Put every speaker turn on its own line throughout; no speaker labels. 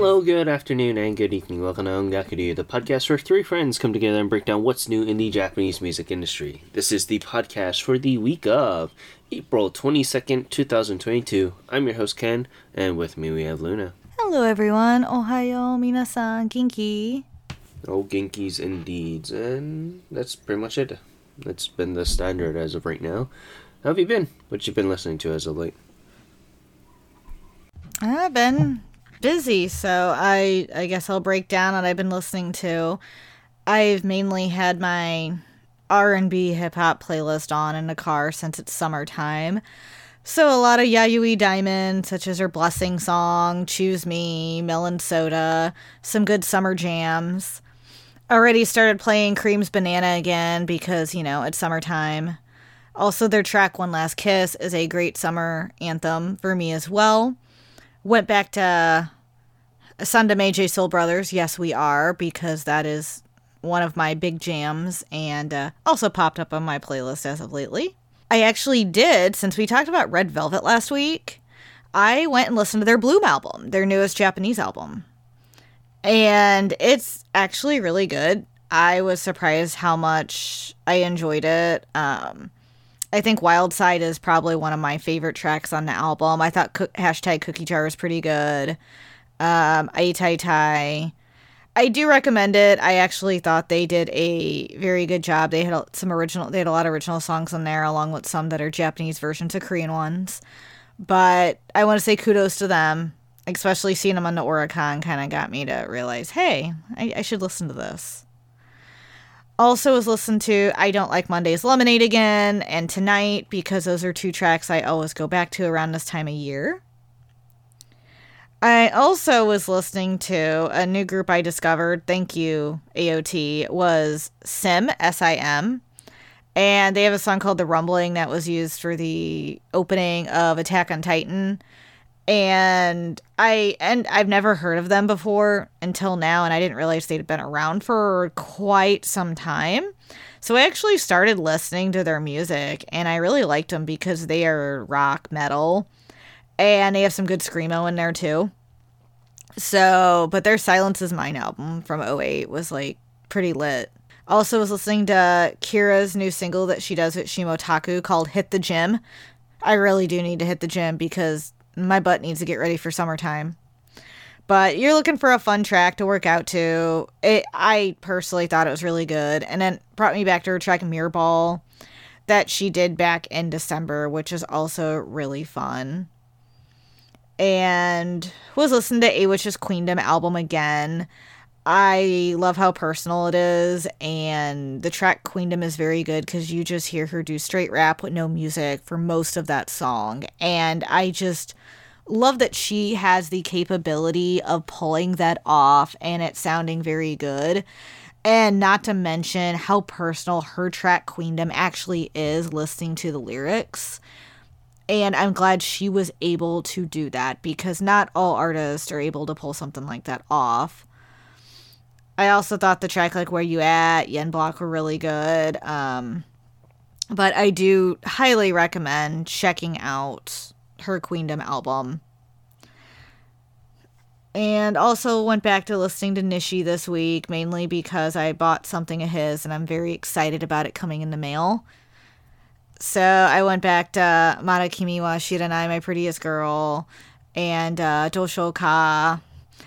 Hello, good afternoon, and good evening. Welcome to Ongakudu, the podcast where three friends come together and break down what's new in the Japanese music industry. This is the podcast for the week of April 22nd, 2022. I'm your host, Ken, and with me we have Luna.
Hello everyone. Ohayo minasan. Genki.
Oh, Genki's indeed. And that's pretty much it. That's been the standard as of right now. How have you been? What you been listening to as of late?
I've been busy, so I I guess I'll break down what I've been listening to. I've mainly had my R&B hip hop playlist on in the car since it's summertime. So a lot of Yayoi Daimon, such as her Blessing song, Choose Me, Melon Soda, some good summer jams. Already started playing Cream's Banana again because, you know, it's summertime. Also, their track One Last Kiss is a great summer anthem for me as well. Went back to Sandaime J Soul Brothers. Yes, we are, because that is one of my big jams and uh, also popped up on my playlist as of lately. I actually did, since we talked about Red Velvet last week, I went and listened to their Bloom album, their newest Japanese album and it's actually really good. I was surprised how much I enjoyed it. Um, I think Wild Side is probably one of my favorite tracks on the album. I thought co- hashtag Cookie Jar was pretty good. Um, Ai Tai Tai. I do recommend it. I actually thought they did a very good job. They had some original, they had a lot of original songs on there, along with some that are Japanese versions of Korean ones. But I want to say kudos to them especially seeing them on the Oricon kind of got me to realize, hey, I, I should listen to this. Also, was listened to I Don't Like Monday's Lemonade again and Tonight because those are two tracks I always go back to around this time of year. I also was listening to a new group I discovered, thank you, AOT, was Sim, S I M. And they have a song called The Rumbling that was used for the opening of Attack on Titan and I and I've never heard of them before until now, and I didn't realize they'd been around for quite some time. So I actually started listening to their music, and I really liked them because they are rock metal, and they have some good screamo in there too. So, but their Silence Is Mine album from 08 was like pretty lit. Also was listening to Kira's new single that she does with Shimotaku called Hit the Gym. I really do need to hit the gym because my butt needs to get ready for summertime. But you're looking for a fun track to work out to. It, I personally thought it was really good. And then brought me back to her track Mirror Ball that she did back in December, which is also really fun. And was listening to Awich's Queendom album again. I love how personal it is, and the track Queendom is very good because you just hear her do straight rap with no music for most of that song. And I just love that she has the capability of pulling that off and it sounding very good. And not to mention how personal her track Queendom actually is listening to the lyrics. And I'm glad she was able to do that because not all artists are able to pull something like that off. I also thought the track like Where You At, Yen Block were really good. Um, but I do highly recommend checking out her Queendom album. And also went back to listening to Nissy this week, mainly because I bought something of his and I'm very excited about it coming in the mail. So I went back to Mada Kimi wa Shiranai, My Prettiest Girl, and uh, Dosho Ka,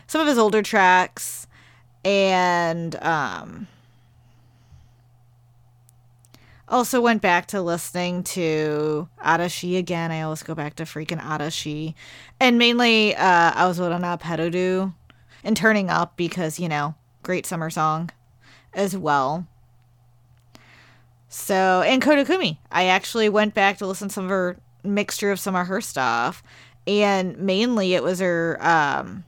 some of his older tracks and um, also went back to listening to Arashi again. I always go back to freaking Arashi. And mainly, uh, I was on up Perodu and turning up because, you know, great summer song as well. So, and Koda Kumi. I actually went back to listen to some of her mixture of some of her stuff. And mainly it was her um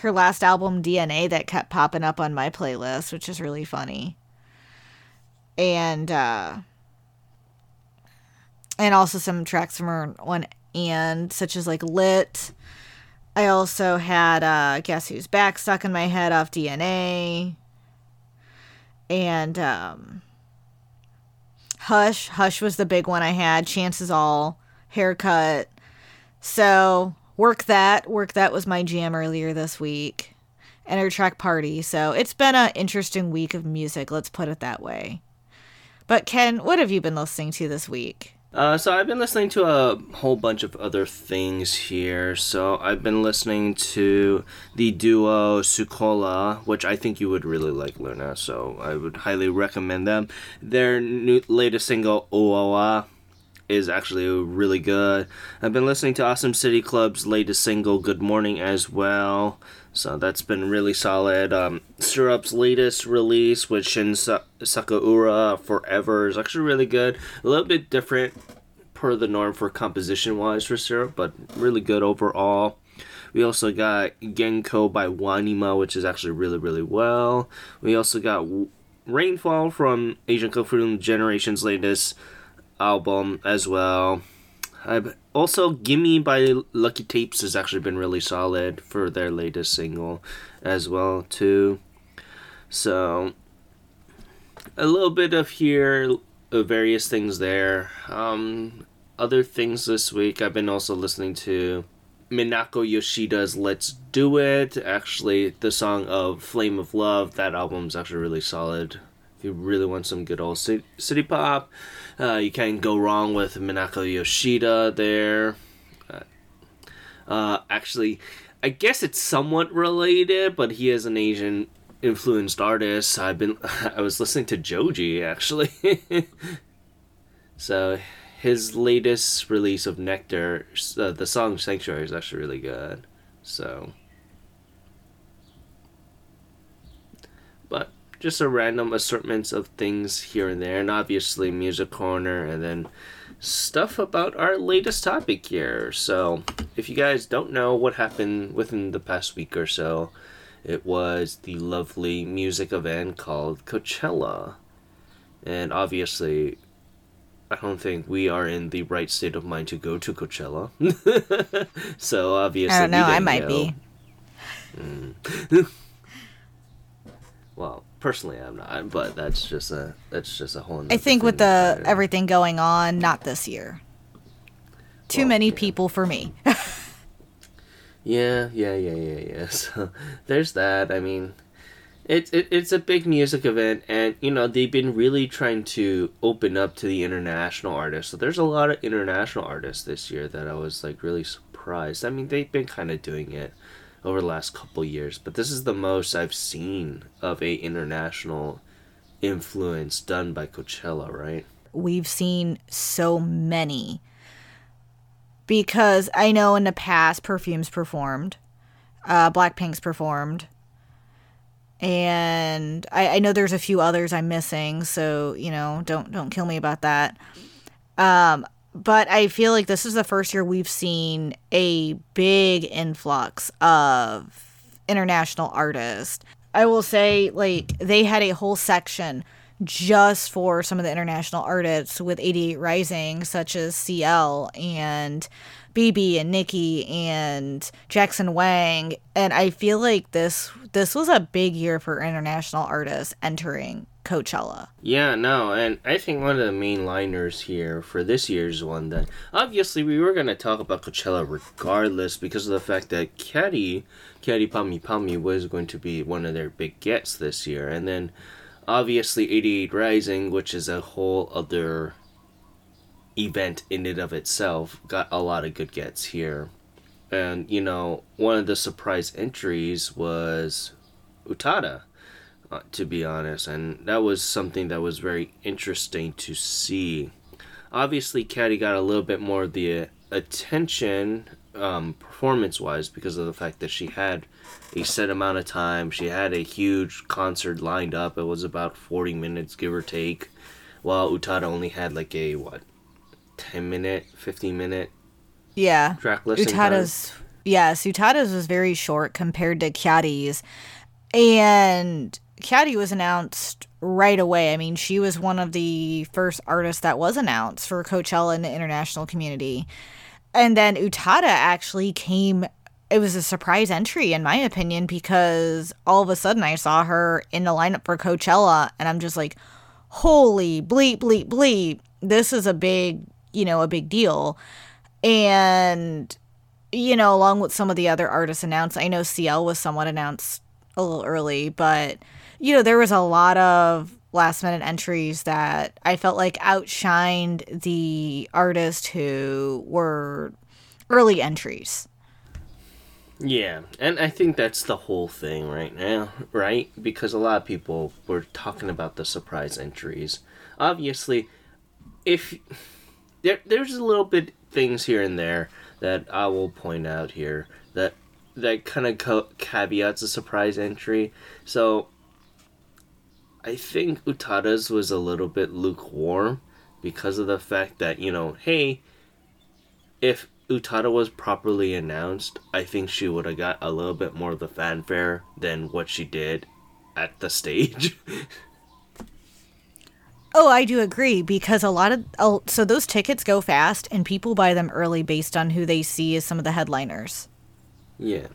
her last album DNA that kept popping up on my playlist, which is really funny. And uh and also some tracks from her one and such as like Lit. I also had uh Guess Who's Back stuck in my head off DNA. And um Hush, Hush was the big one I had. Chances all, haircut. So Work That. Work That was my jam earlier this week. And Enter Track Party. So it's been an interesting week of music, let's put it that way. But Ken, what have you been listening to this week?
Uh, so I've been listening to a whole bunch of other things here. So I've been listening to the duo Sukola, which I think you would really like, Luna. So I would highly recommend them. Their new latest single Oawa is actually really good. I've been listening to Awesome City Club's latest single Good Morning as well. So that's been really solid. Um, Syrup's latest release with Shin Sa- Sakaura Forever is actually really good. A little bit different per the norm for composition wise for Syrup, but really good overall. We also got Genko by Wanima, which is actually really, really well. We also got Rainfall from Asian Kung Fu Generation's latest album as well. I've also Gimme by Lucky Tapes has actually been really solid for their latest single as well too. So a little bit of here of various things there. Um other things this week I've been also listening to Minako Yoshida's Let's Do It. Actually, the song of Flame of Love, that album's actually really solid. If you really want some good old city, city pop, uh, you can't go wrong with Minako Yoshida there. Uh, uh, actually, I guess it's somewhat related, but he is an Asian influenced artist. I've been I was listening to Joji actually. so his latest release of Nectar, uh, the song Sanctuary is actually really good. So just a random assortments of things here and there, and obviously music corner, and then stuff about our latest topic here. So, if you guys don't know what happened within the past week or so, it was the lovely music event called Coachella. And obviously, I don't think we are in the right state of mind to go to Coachella. so obviously,
I don't know. I might go. be.
Mm. well, personally i'm not but that's just a that's just a whole
i think with the everything going on not this year. Too well, many yeah. people for me.
Yeah yeah yeah yeah yeah. So there's that. I mean it's it, it's a big music event and you know they've been really trying to open up to the international artists. So there's a lot of international artists this year that i was like really surprised. I mean they've been kind of doing it over the last couple years, but this is the most I've seen of a international influence done by Coachella, right?
We've seen so many because I know in the past Perfume's performed, uh, Blackpink's performed, and I, I know there's a few others I'm missing, so you know don't don't kill me about that. Um, but I feel like this is the first year we've seen a big influx of international artists. I will say, like, they had a whole section just for some of the international artists with 88 Rising, such as CL and BIBI and NIKI and Jackson Wang. And I feel like this this was a big year for international artists entering Coachella.
Yeah, no, and I think one of the main liners here for this year's one that obviously we were gonna talk about Coachella regardless because of the fact that Kyary, Kyary Pamyu Pamyu was going to be one of their big gets this year, and then obviously 88 Rising, which is a whole other event in and of itself, got a lot of good gets here. And you know, one of the surprise entries was Utada uh, to be honest, and that was something that was very interesting to see. Obviously, Kyary got a little bit more of the attention um, performance wise because of the fact that she had a set amount of time. She had a huge concert lined up. It was about 40 minutes, give or take, while Utada only had like a, what, 10 minute, 15 minute
yeah.
track listing.
Utada's, time. yes, Utada's was very short compared to Kyary's. And Kyary was announced right away. I mean, she was one of the first artists that was announced for Coachella in the international community. And then Utada actually came it was a surprise entry in my opinion because all of a sudden I saw her in the lineup for Coachella and I'm just like, holy bleep bleep bleep. This is a big, you know, a big deal. And you know, along with some of the other artists announced. I know CL was somewhat announced a little early, but you know, there was a lot of last minute entries that I felt like outshined the artists who were early entries.
Yeah, and I think that's the whole thing right now, right? Because a lot of people were talking about the surprise entries. Obviously, if there there's a little bit things here and there that I will point out here that that kind of co- caveats a surprise entry. So I think Utada's was a little bit lukewarm because of the fact that, you know, hey, if Utada was properly announced, I think she would have got a little bit more of the fanfare than what she did at the stage.
oh, I do agree because a lot of oh, so those tickets go fast and people buy them early based on who they see as some of the headliners.
Yeah.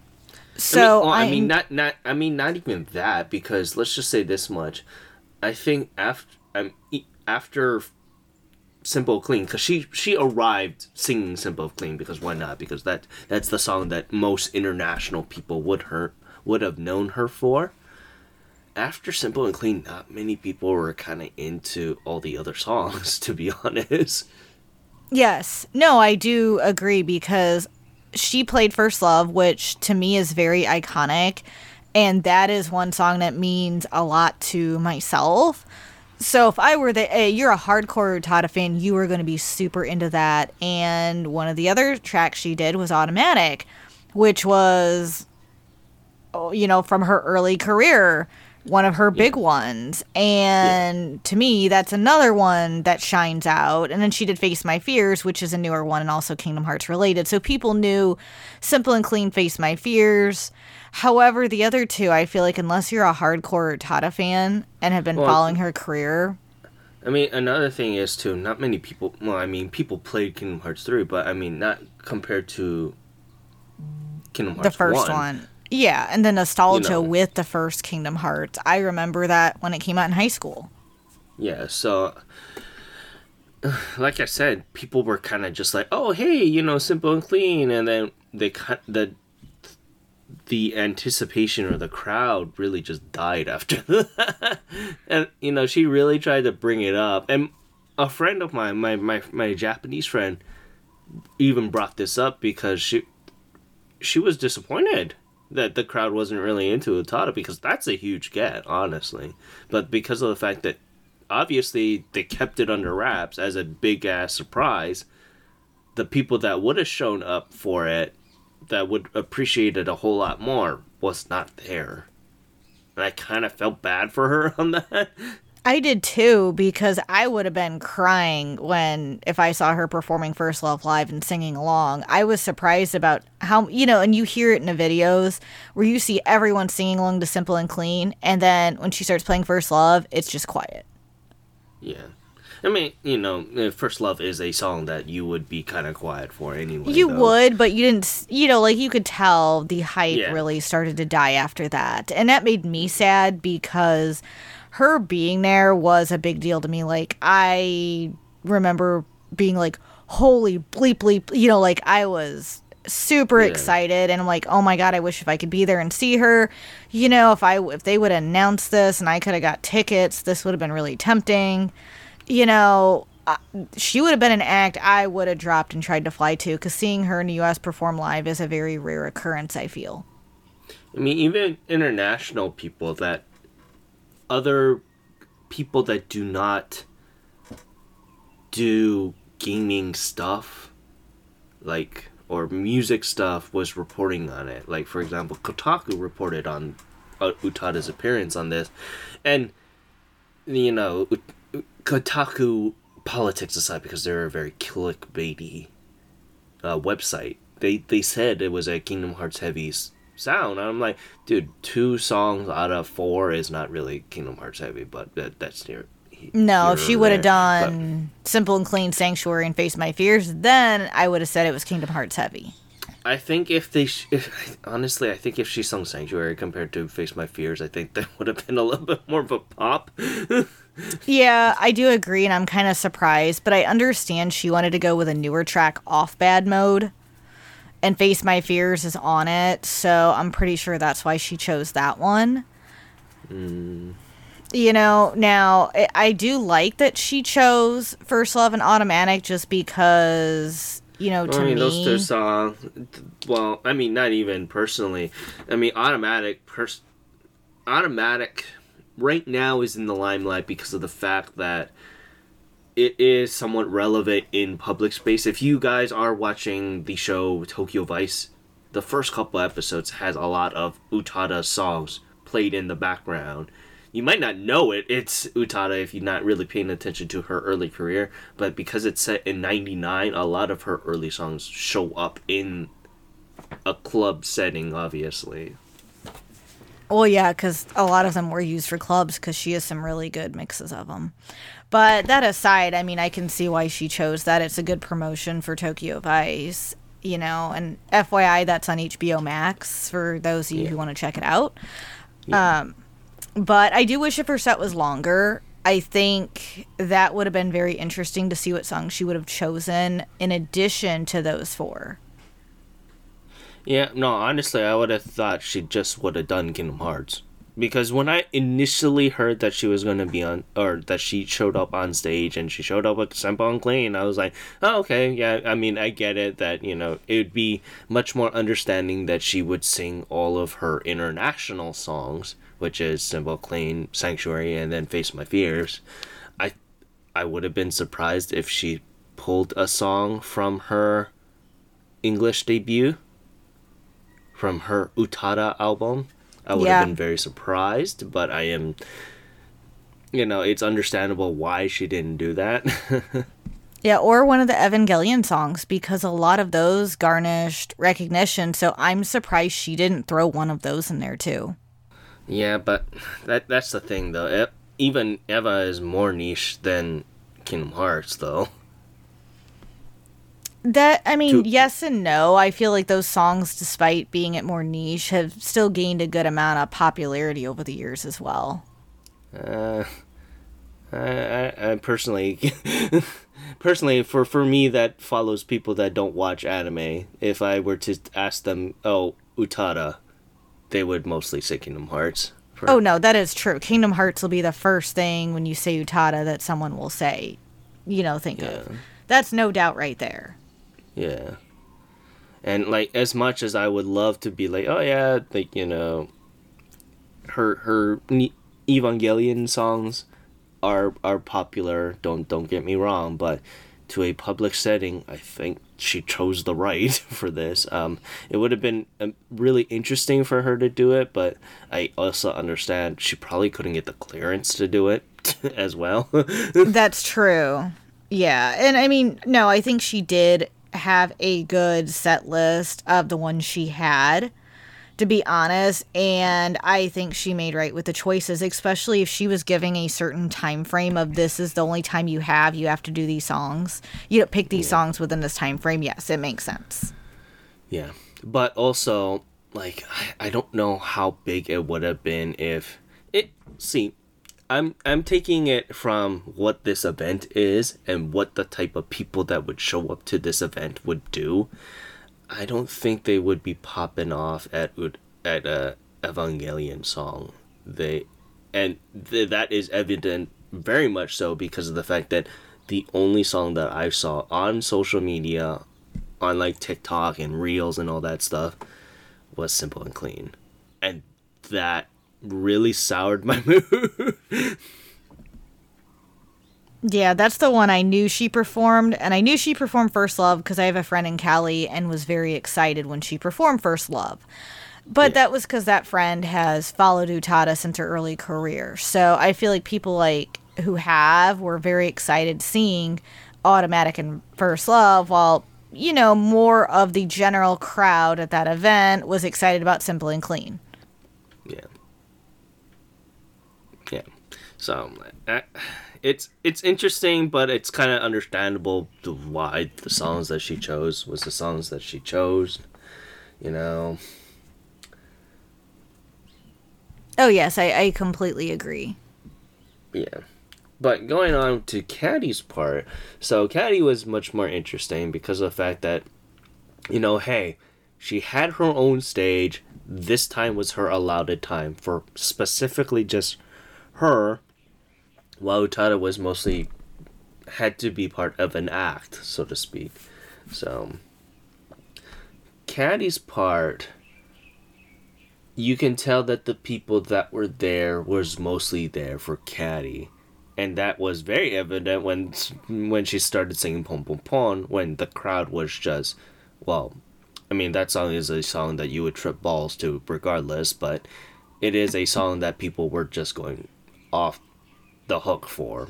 So
I mean, well, I mean, not not. I mean, not even that because let's just say this much. I think after um, e- after Simple Clean because she she arrived singing Simple Clean because why not? Because that that's the song that most international people would her would have known her for. After Simple and Clean, not many people were kind of into all the other songs, to be honest.
Yes. No, I do agree because she played First Love, which to me is very iconic. And that is one song that means a lot to myself. So if I were the, eh, you're a hardcore Utada fan, you were going to be super into that. And one of the other tracks she did was Automatic, which was, oh, you know, from her early career, one of her big ones. And to me, that's another one that shines out. And then she did Face My Fears, which is a newer one and also Kingdom Hearts related. So people knew Simple and Clean Face My Fears. However, the other two, I feel like unless you're a hardcore Tata fan and have been
Well,
following her career,
I mean, another thing is too. Not many people. Well, I mean, people played Kingdom Hearts three, but I mean, not compared to Kingdom Hearts the
first
1.
one. Yeah, and the nostalgia
You know.
with the first Kingdom Hearts. I remember that when it came out in high school.
Yeah, so like I said, people were kind of just like, "Oh, hey, you know, simple and clean," and then they cut the the anticipation or the crowd really just died after that. and you know, she really tried to bring it up, and a friend of mine, my my my Japanese friend, even brought this up because she she was disappointed that the crowd wasn't really into Utada because that's a huge get, honestly. But because of the fact that obviously they kept it under wraps as a big ass surprise, the people that would have shown up for it that would appreciate it a whole lot more was not there. And I kind of felt bad for her on that.
I did too because I would have been crying when if I saw her performing First Love live and singing along. I was surprised about how you know, and you hear it in the videos where you see everyone singing along to Simple and Clean, and then when she starts playing First Love, it's just quiet.
Yeah. I mean, you know, uh, First Love is a song that you would be kind of quiet for anyway.
You
though.
would, but you didn't. You know, like you could tell the hype
Yeah.
really started to die after that, and that made me sad because her being there was a big deal to me. Like I remember being like, "Holy bleep bleep!" You know, like I was super
Yeah.
excited, and I'm like, "Oh my god, I wish if I could be there and see her." You know, if I if they would announce this and I could have got tickets, this would have been really tempting. You know, uh, she would have been an act I would have dropped and tried to fly to because seeing her in the U.S. perform live is a very rare occurrence. I feel.
I mean, even international people that other people that do not do gaming stuff, like or music stuff, was reporting on it. Like for example, Kotaku reported on uh, Utada's appearance on this, and you know, Kotaku politics aside, because they're a very clickbaity uh, website. They they said it was a Kingdom Hearts heavy sound. And I'm like, dude, two songs out of four is not really Kingdom Hearts heavy, but that, that's near. he-
No, if she would have done Simple and Clean Sanctuary and Face My Fears, then I would have said it was Kingdom Hearts heavy.
I think if they, sh- if, honestly, I think if she sung Sanctuary compared to Face My Fears, I think that would have been a little bit more of a pop.
Yeah, I do agree, and I'm kind of surprised, but I understand she wanted to go with a newer track off bad mode. And Face My Fears is on it, so I'm pretty sure that's why she chose that one.
Mm.
You know, now I- do like that she chose First Love and Automatic just because, you know, to
I mean,
me.
those two songs. Well, I mean, not even personally. I mean, automatic. Pers- automatic. Right now is in the limelight because of the fact that it is somewhat relevant in public space. If you guys are watching the show Tokyo Vice, the first couple episodes has a lot of Utada songs played in the background. You might not know it. It's Utada if you're not really paying attention to her early career, but because it's set in 99, a lot of her early songs show up in a club setting, obviously.
Well, yeah, because a lot of them were used for clubs because she has some really good mixes of them. But that aside, I mean, I can see why she chose that. It's a good promotion for Tokyo Vice, you know, and FYI, that's on HBO Max for those of you
Yeah.
who want to check it out. Um, but I do wish if her set was longer. I think that would have been very interesting to see what songs she would have chosen in addition to those four.
Yeah, no, honestly, I would have thought she just would have done Kingdom Hearts. Because when I initially heard that she was going to be on, or that she showed up on stage and she showed up with and Clean, I was like, oh, okay, yeah, I mean, I get it that, you know, it would be much more understanding that she would sing all of her international songs, which is Simple, Clean, Sanctuary, and then Face My Fears. I, I would have been surprised if she pulled a song from her English debut from her Utada album. I would
Yeah.
have been very surprised, but I am you know, it's understandable why she didn't do that.
Yeah, or one of the Evangelion songs because a lot of those garnished recognition. So I'm surprised she didn't throw one of those in there too.
yeah, but that that's the thing though. Even Eva is more niche than Kingdom Hearts though.
That I mean,
To-
yes and no. I feel like those songs, despite being at more niche, have still gained a good amount of popularity over the years as well.
Uh, I, I, I personally, personally, for for me, that follows people that don't watch anime. If I were to ask them, oh, Utada, they would mostly say Kingdom Hearts. For,
Oh no, that is true. Kingdom Hearts will be the first thing when you say Utada that someone will say, you know, think of. That's no doubt right there.
Yeah. And like as much as I would love to be like, oh yeah, like you know, her her Evangelion songs are are popular. Don't don't get me wrong, but to a public setting, I think she chose the right for this. Um, it would have been um, really interesting for her to do it, but I also understand she probably couldn't get the clearance to do it as well.
That's true. Yeah. And I mean, no, I think she did have a good set list of the ones she had, to be honest. And I think she made right with the choices, especially if she was giving a certain time frame of this is the only time you have, you have to do these songs. You don't pick these songs within this time frame. Yes, it makes sense.
Yeah, but also like I, I don't know how big it would have been if it. See, I'm I'm taking it from what this event is and what the type of people that would show up to this event would do. I don't think they would be popping off at at a Evangelion song. They and th- that is evident very much so because of the fact that the only song that I saw on social media on like TikTok and Reels and all that stuff was Simple and Clean. And that really soured my mood.
Yeah, that's the one I knew she performed, and I knew she performed First Love because I have a friend in Cali and was very excited when she performed First Love. But
Yeah.
that was because that friend has followed Utada since her early career. So I feel like people like who have were very excited seeing Automatic and First Love, while you know more of the general crowd at that event was excited about Simple and Clean.
yeah. Yeah. So it's it's interesting, but it's kind of understandable the why the songs that she chose was the songs that she chose. You know.
Oh yes, I, I completely agree.
Yeah. But going on to Kyary's part, so Kyary was much more interesting because of the fact that, you know, hey, She had her own stage. This time was her allotted time for specifically just her, while Utada was mostly had to be part of an act, so to speak. So, Kyary's part, you can tell that the people that were there was mostly there for Kyary. And that was very evident when when she started singing Pom Pom Pon when the crowd was just well, I mean that song is a song that you would trip balls to regardless, but it is a song that people were just going off the hook for.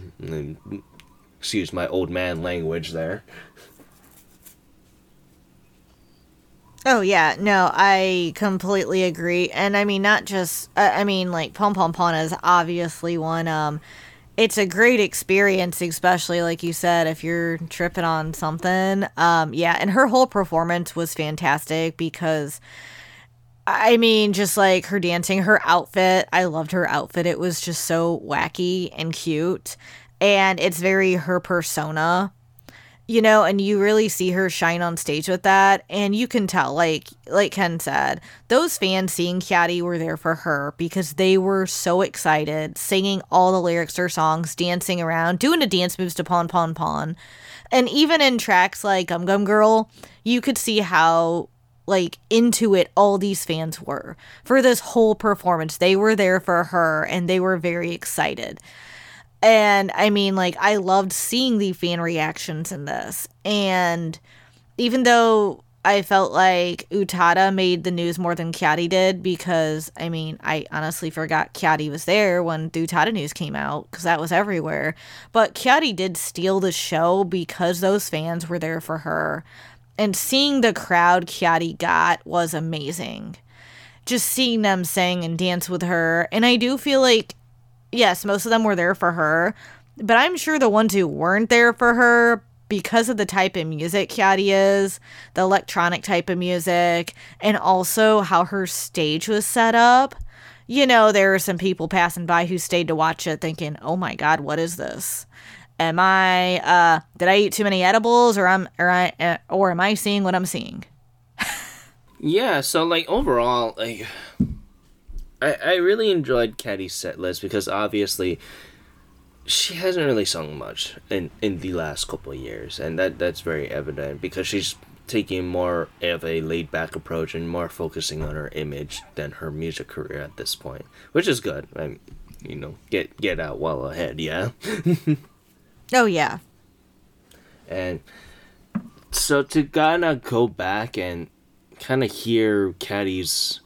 Excuse my old man language there.
Oh yeah, no, I completely agree. And I mean not just I mean like Pom Pom Pon is obviously one um it's a great experience especially like you said if you're tripping on something. Um yeah, and her whole performance was fantastic because I mean, just like her dancing, her outfit. I loved her outfit. It was just so wacky and cute. And it's very her persona you know and you really see her shine on stage with that and you can tell like like ken said those fans seeing Kyary were there for her because they were so excited singing all the lyrics to her songs dancing around doing the dance moves to pon pon pon and even in tracks like gum gum girl you could see how like into it all these fans were for this whole performance they were there for her and they were very excited and I mean, like, I loved seeing the fan reactions in this. And even though I felt like Utada made the news more than Kyary did, because I mean, I honestly forgot Kyary was there when the Utada news came out, because that was everywhere. But Kyary did steal the show because those fans were there for her. And seeing the crowd Kyary got was amazing. Just seeing them sing and dance with her. And I do feel like yes, most of them were there for her, but I'm sure the ones who weren't there for her because of the type of music Kyary is, the electronic type of music, and also how her stage was set up. You know, there were some people passing by who stayed to watch it thinking, "Oh my god, what is this?" Am I uh did I eat too many edibles or I'm or I uh, or am I seeing what I'm seeing?
yeah, so like overall like I, I really enjoyed Kyary's set list because obviously she hasn't really sung much in, in the last couple of years, and that that's very evident because she's taking more of a laid back approach and more focusing on her image than her music career at this point, which is good. I, you know, get get out well ahead, yeah.
oh yeah.
And so to kind of go back and kind of hear Kyary's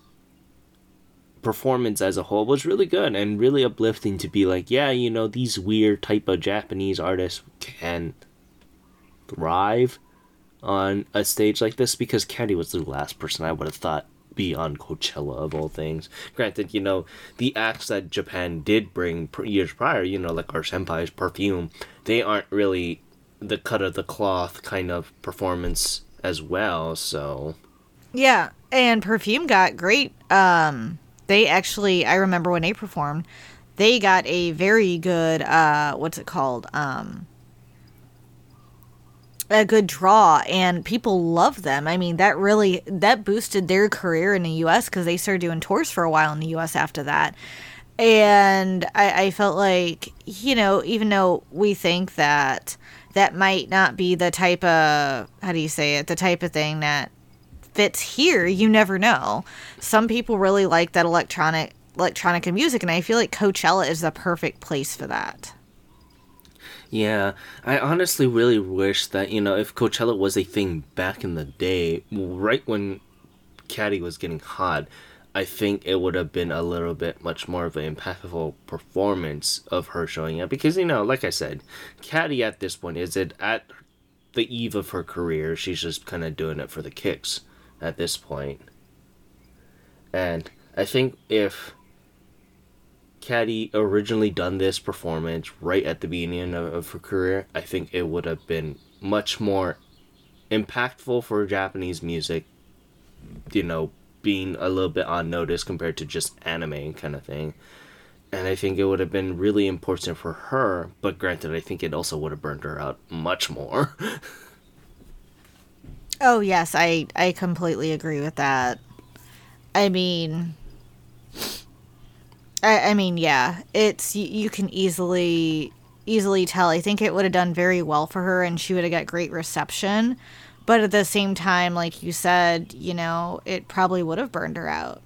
performance as a whole was really good and really uplifting to be like, yeah, you know, these weird type of Japanese artists can thrive on a stage like this because Kyary was the last person I would have thought be on Coachella of all things. Granted, you know, the acts that Japan did bring years prior, you know, like our senpai's Perfume, they aren't really the cut of the cloth kind of performance as well, so
yeah, and Perfume got great um they actually I remember when they performed, they got a very good uh what's it called? Um a good draw and people love them. I mean, that really that boosted their career in the US cuz they started doing tours for a while in the US after that. And I, I felt like, you know, even though we think that that might not be the type of how do you say it, the type of thing that fits here, you never know. Some people really like that electronic electronica music and I feel like Coachella is the perfect place for that.
Yeah, I honestly really wish that, you know, if Coachella was a thing back in the day, right when Kyary was getting hot, I think it would have been a little bit much more of an impactful performance of her showing up because you know, like I said, Kyary at this point is it at the eve of her career. She's just kind of doing it for the kicks at this point. And I think if Kyary originally done this performance right at the beginning of, of her career, I think it would have been much more impactful for Japanese music, you know, being a little bit on notice compared to just anime kind of thing. And I think it would have been really important for her, but granted, I think it also would have burned her out much more.
Oh yes, I I completely agree with that. I mean, I, I mean, yeah, it's you, you can easily easily tell. I think it would have done very well for her, and she would have got great reception. But at the same time, like you said, you know, it probably would have burned her out.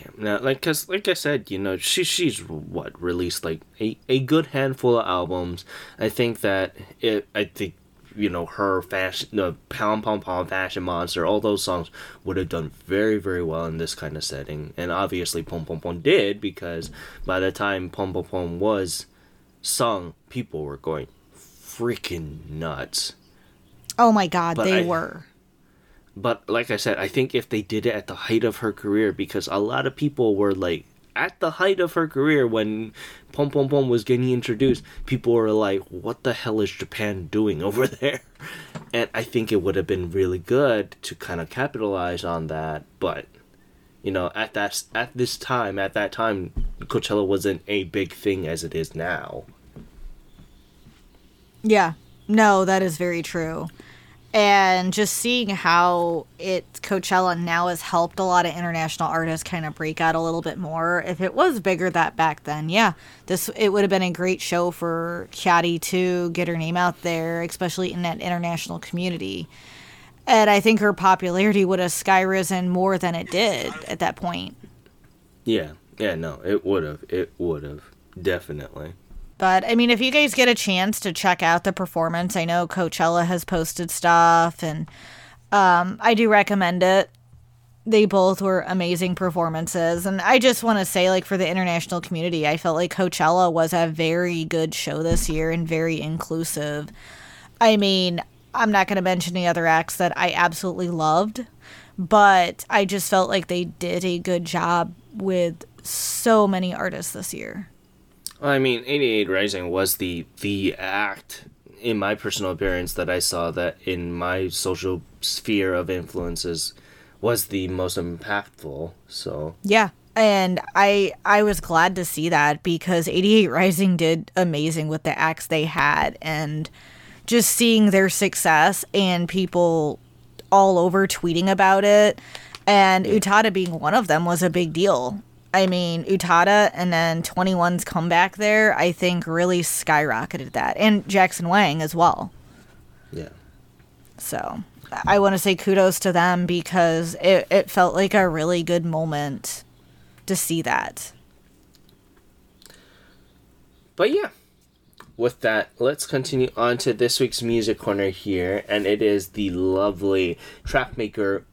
Yeah, now, like, cause, like I said, you know, she she's what released like a, a good handful of albums. I think that it. I think you know her fashion, the pound pound pound fashion monster, all those songs would have done very very well in this kind of setting, and obviously Pom Pom Pom did because by the time Pom Pom Pom was sung, people were going freaking nuts.
Oh my god, but they I, were.
But like I said, I think if they did it at the height of her career, because a lot of people were like at the height of her career when Pom Pom Pom was getting introduced, people were like, "What the hell is Japan doing over there?" And I think it would have been really good to kind of capitalize on that, but you know, at that at this time, at that time, Coachella wasn't a big thing as it is now.
Yeah. No, that is very true and just seeing how it Coachella now has helped a lot of international artists kind of break out a little bit more. If it was bigger that back then, yeah, this it would have been a great show for Kyary to get her name out there, especially in that international community. And I think her popularity would have sky risen more than it did at that point.
Yeah, yeah, no, it would have. It would have definitely.
But I mean, if you guys get a chance to check out the performance, I know Coachella has posted stuff, and um, I do recommend it. They both were amazing performances, and I just want to say, like, for the international community, I felt like Coachella was a very good show this year and very inclusive. I mean, I'm not going to mention the other acts that I absolutely loved, but I just felt like they did a good job with so many artists this year.
I mean, 88 Rising was the the act in my personal appearance that I saw that in my social sphere of influences was the most impactful. So
yeah, and I I was glad to see that because 88 Rising did amazing with the acts they had and just seeing their success and people all over tweeting about it and Utada being one of them was a big deal. I mean, Utada and then 2NE1's comeback there, I think really skyrocketed that. And Jackson Wang as well.
Yeah.
So I want to say kudos to them because it, it felt like a really good moment to see that.
But yeah, with that, let's continue on to this week's music corner here, and it is the lovely track maker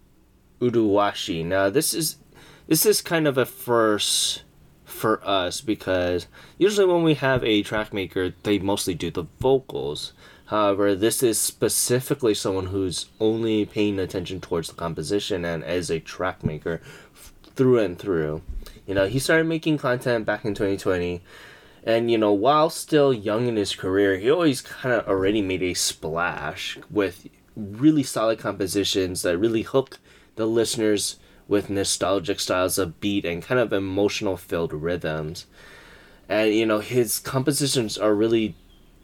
Urawashi. Now, this is this is kind of a first for us because usually when we have a track maker, they mostly do the vocals. However, this is specifically someone who's only paying attention towards the composition and as a track maker through and through. You know, he started making content back in 2020. And, you know, while still young in his career, he always kind of already made a splash with really solid compositions that really hook the listeners with nostalgic styles of beat and kind of emotional filled rhythms. And you know, his compositions are really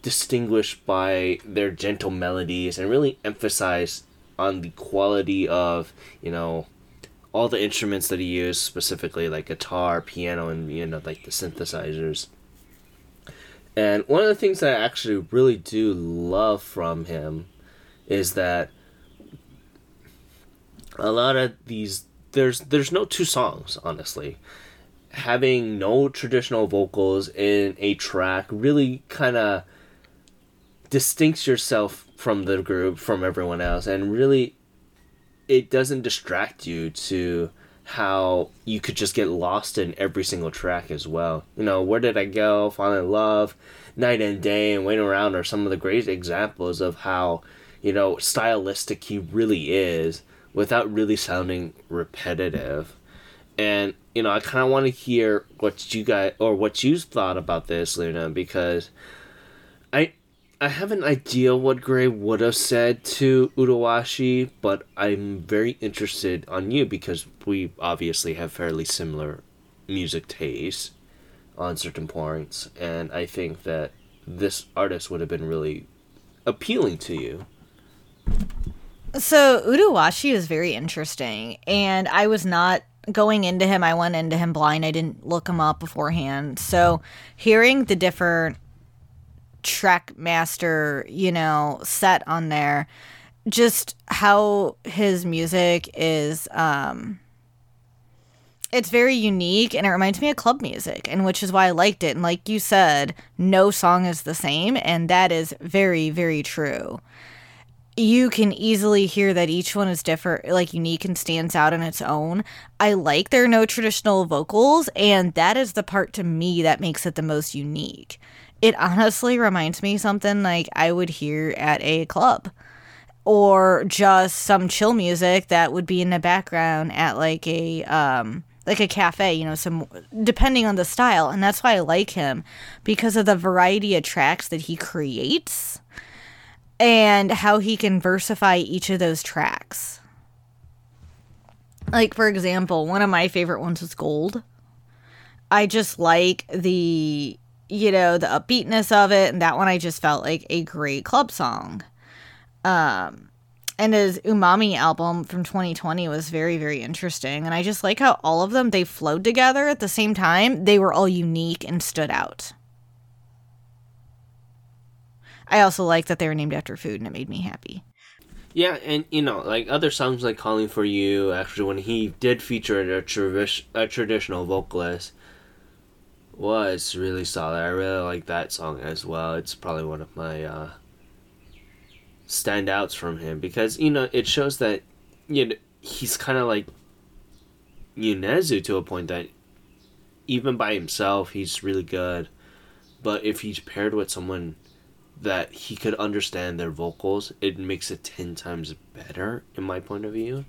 distinguished by their gentle melodies and really emphasize on the quality of, you know, all the instruments that he used, specifically like guitar, piano, and you know, like the synthesizers. And one of the things that I actually really do love from him is that a lot of these there's there's no two songs honestly. Having no traditional vocals in a track really kind of distincts yourself from the group from everyone else and really it doesn't distract you to how you could just get lost in every single track as well. You know where did i go fall in love night and day and waiting around are some of the great examples of how you know stylistic he really is without really sounding repetitive. And you know, I kind of want to hear what you guys or what you thought about this, Luna, because I I have an idea what Gray would have said to Urawashi, but I'm very interested on you because we obviously have fairly similar music tastes on certain points, and I think that this artist would have been really appealing to you?
So Urawashi is very interesting, and I was not going into him. I went into him blind. I didn't look him up beforehand. So hearing the different track master, you know, set on there, just how his music is um it's very unique and it reminds me of club music and which is why I liked it and like you said no song is the same and that is very very true you can easily hear that each one is different like unique and stands out on its own. I like there are no traditional vocals and that is the part to me that makes it the most unique. It honestly reminds me something like I would hear at a club or just some chill music that would be in the background at like a um like a cafe, you know, some depending on the style. And that's why I like him because of the variety of tracks that he creates and how he can versify each of those tracks. Like for example, one of my favorite ones was Gold. I just like the you know, the upbeatness of it and that one I just felt like a great club song. Um and his umami album from 2020 was very very interesting and i just like how all of them they flowed together at the same time they were all unique and stood out i also like that they were named after food and it made me happy.
Yeah and you know like other songs like calling for you actually when he did feature a, tra- a traditional vocalist was really solid. I really like that song as well. It's probably one of my uh standouts from him because you know it shows that you know he's kind of like Yonezu to a point that even by himself he's really good, but if he's paired with someone that he could understand their vocals, it makes it ten times better in my point of view.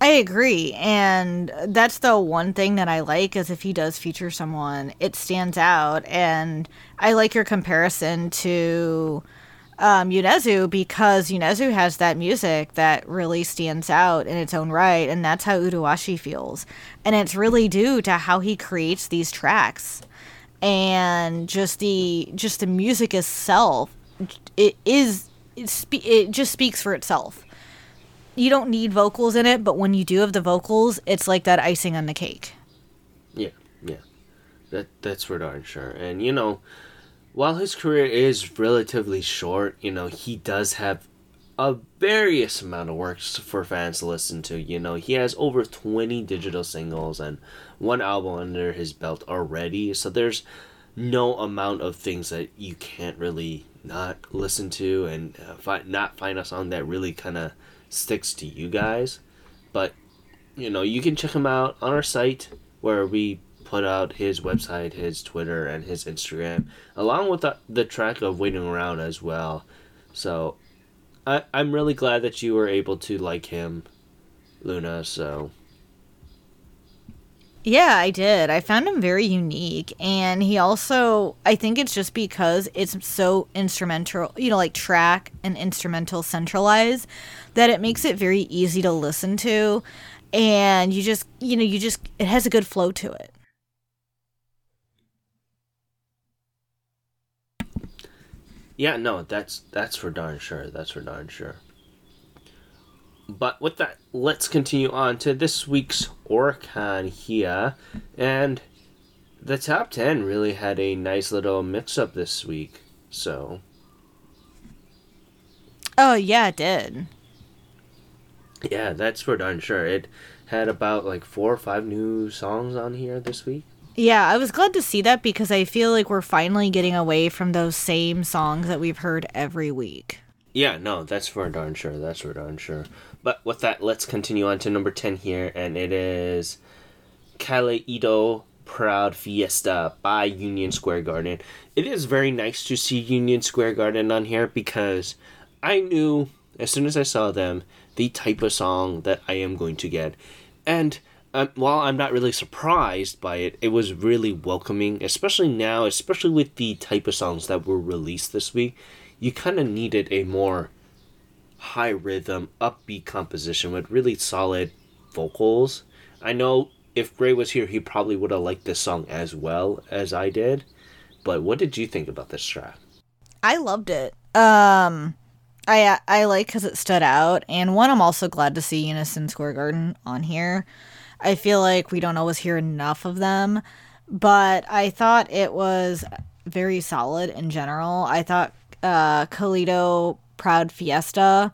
I agree, and that's the one thing that I like is if he does feature someone, it stands out, and I like your comparison to um, Yonezu because Yonezu has that music that really stands out in its own right, and that's how Urawashi feels. And it's really due to how he creates these tracks and just the just the music itself. It is it, spe- it just speaks for itself. You don't need vocals in it, but when you do have the vocals, it's like that icing on the cake.
Yeah, yeah, that that's for darn sure. And you know while his career is relatively short, you know, he does have a various amount of works for fans to listen to. You know, he has over 20 digital singles and one album under his belt already. So there's no amount of things that you can't really not listen to and uh, find, not find a song that really kind of sticks to you guys. But, you know, you can check him out on our site where we put out his website, his Twitter, and his Instagram, along with the, the track of Waiting Around as well. So I, I'm really glad that you were able to like him, Luna. So.
Yeah, I did. I found him very unique. And he also, I think it's just because it's so instrumental, you know, like track and instrumental centralized, that it makes it very easy to listen to. And you just, you know, you just, it has a good flow to it.
Yeah, no, that's that's for darn sure. That's for darn sure. But with that, let's continue on to this week's Oricon here, and the top ten really had a nice little mix-up this week. So.
Oh yeah, it did.
Yeah, that's for darn sure. It had about like four or five new songs on here this week.
Yeah, I was glad to see that because I feel like we're finally getting away from those same songs that we've heard every week.
Yeah, no, that's for darn sure. That's for darn sure. But with that, let's continue on to number 10 here, and it is Kaleido Proud Fiesta by Unison Square Garden. It is very nice to see Unison Square Garden on here because I knew as soon as I saw them the type of song that I am going to get. And um, while I'm not really surprised by it, it was really welcoming, especially now, especially with the type of songs that were released this week. You kind of needed a more high rhythm, upbeat composition with really solid vocals. I know if Gray was here, he probably would have liked this song as well as I did. But what did you think about this track?
I loved it. Um, I I like because it stood out, and one I'm also glad to see Unison Square Garden on here. I feel like we don't always hear enough of them, but I thought it was very solid in general. I thought uh, Kaleido Proud Fiesta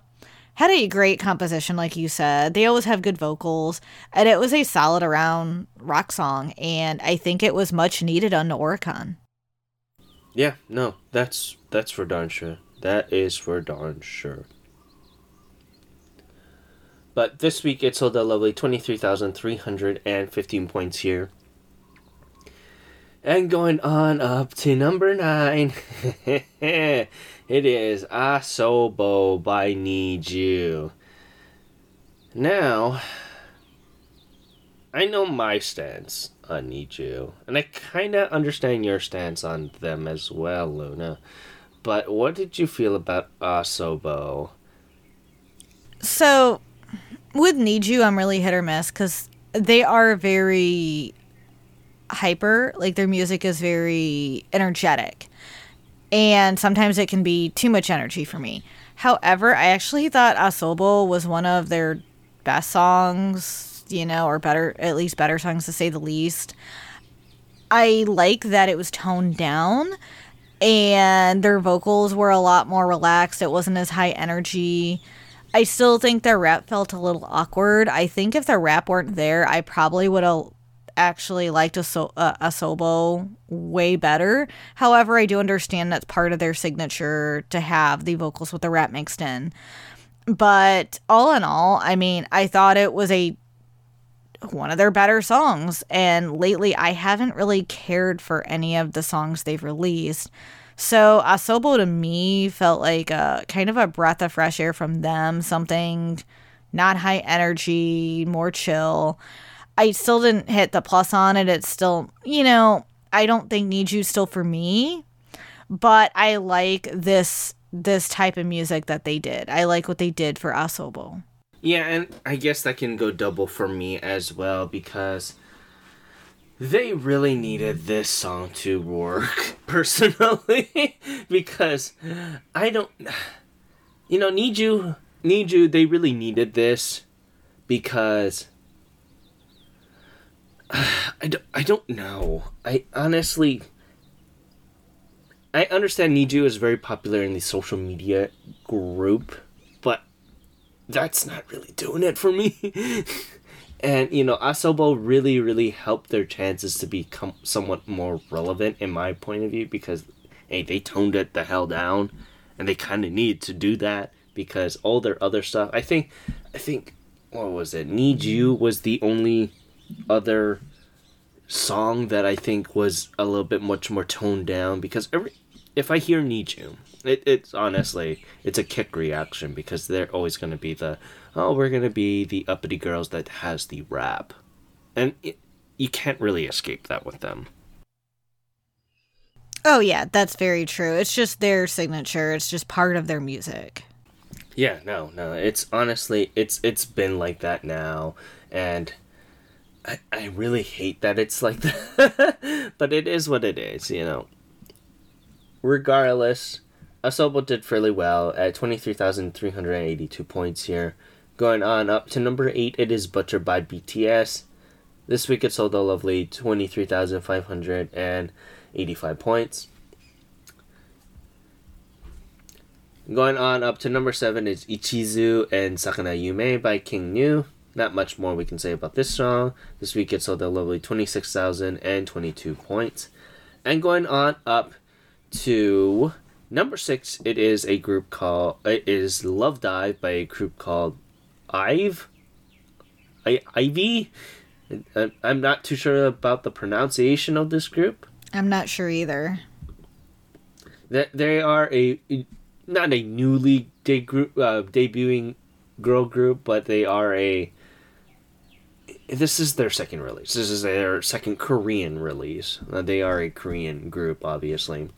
had a great composition, like you said. They always have good vocals, and it was a solid around rock song, and I think it was much needed on the Oricon.
Yeah, no, that's that's for darn sure. That is for darn sure. But this week it sold a lovely 23,315 points here. And going on up to number 9, it is Asobo by NiziU. Now, I know my stance on NiziU, and I kind of understand your stance on them as well, Luna. But what did you feel about Asobo?
So, with NiziU, I'm really hit or miss because they are very hyper. Like their music is very energetic, and sometimes it can be too much energy for me. However, I actually thought Asobo was one of their best songs, you know, or better, at least better songs to say the least. I like that it was toned down and their vocals were a lot more relaxed. It wasn't as high energy. I still think their rap felt a little awkward. I think if the rap weren't there, I probably would have actually liked a, uh, way better. However, I do understand that's part of their signature to have the vocals with the rap mixed in. But all in all, I mean, I thought it was a one of their better songs. And lately, I haven't really cared for any of the songs they've released. So Asobo to me felt like a kind of a breath of fresh air from them, something not high energy, more chill. I still didn't hit the plus on it. It's still, you know, I don't think NiziU still for me, but I like this this type of music that they did. I like what they did for Asobo.
Yeah, and I guess that can go double for me as well because they really needed this song to work personally because I don't you know Need You need you they really needed this because I don't, I don't know. I honestly I understand NiziU is very popular in the social media group, but that's not really doing it for me. and you know, Asobo really, really helped their chances to become somewhat more relevant in my point of view because hey, they toned it the hell down, and they kind of need to do that because all their other stuff. I think, I think, what was it? NiziU was the only other song that I think was a little bit much more toned down because every if I hear NiziU, it, it's honestly it's a kick reaction because they're always going to be the oh we're going to be the uppity girls that has the rap, and it, you can't really escape that with them.
Oh yeah, that's very true. It's just their signature. It's just part of their music.
Yeah, no, no. It's honestly it's it's been like that now and I, I really hate that it's like that. but it is what it is, you know. Regardless, Asobo did fairly well at 23,382 points here. Going on up to number 8, it is Butcher by BTS. This week it sold a lovely 23,585 points. Going on up to number 7 is Ichizu and Sakana Yume by King Gnu. Not much more we can say about this song. This week it sold a lovely 26,022 points. And going on up to number six, it is a group called, it is Love Dive by a group called IVE? I, Ivy? I'm not too sure about the pronunciation of this group.
I'm not sure either.
That they are a not a newly de- group, uh, debuting girl group, but they are a this is their second release. This is their second Korean release. Uh, they are a Korean group, obviously.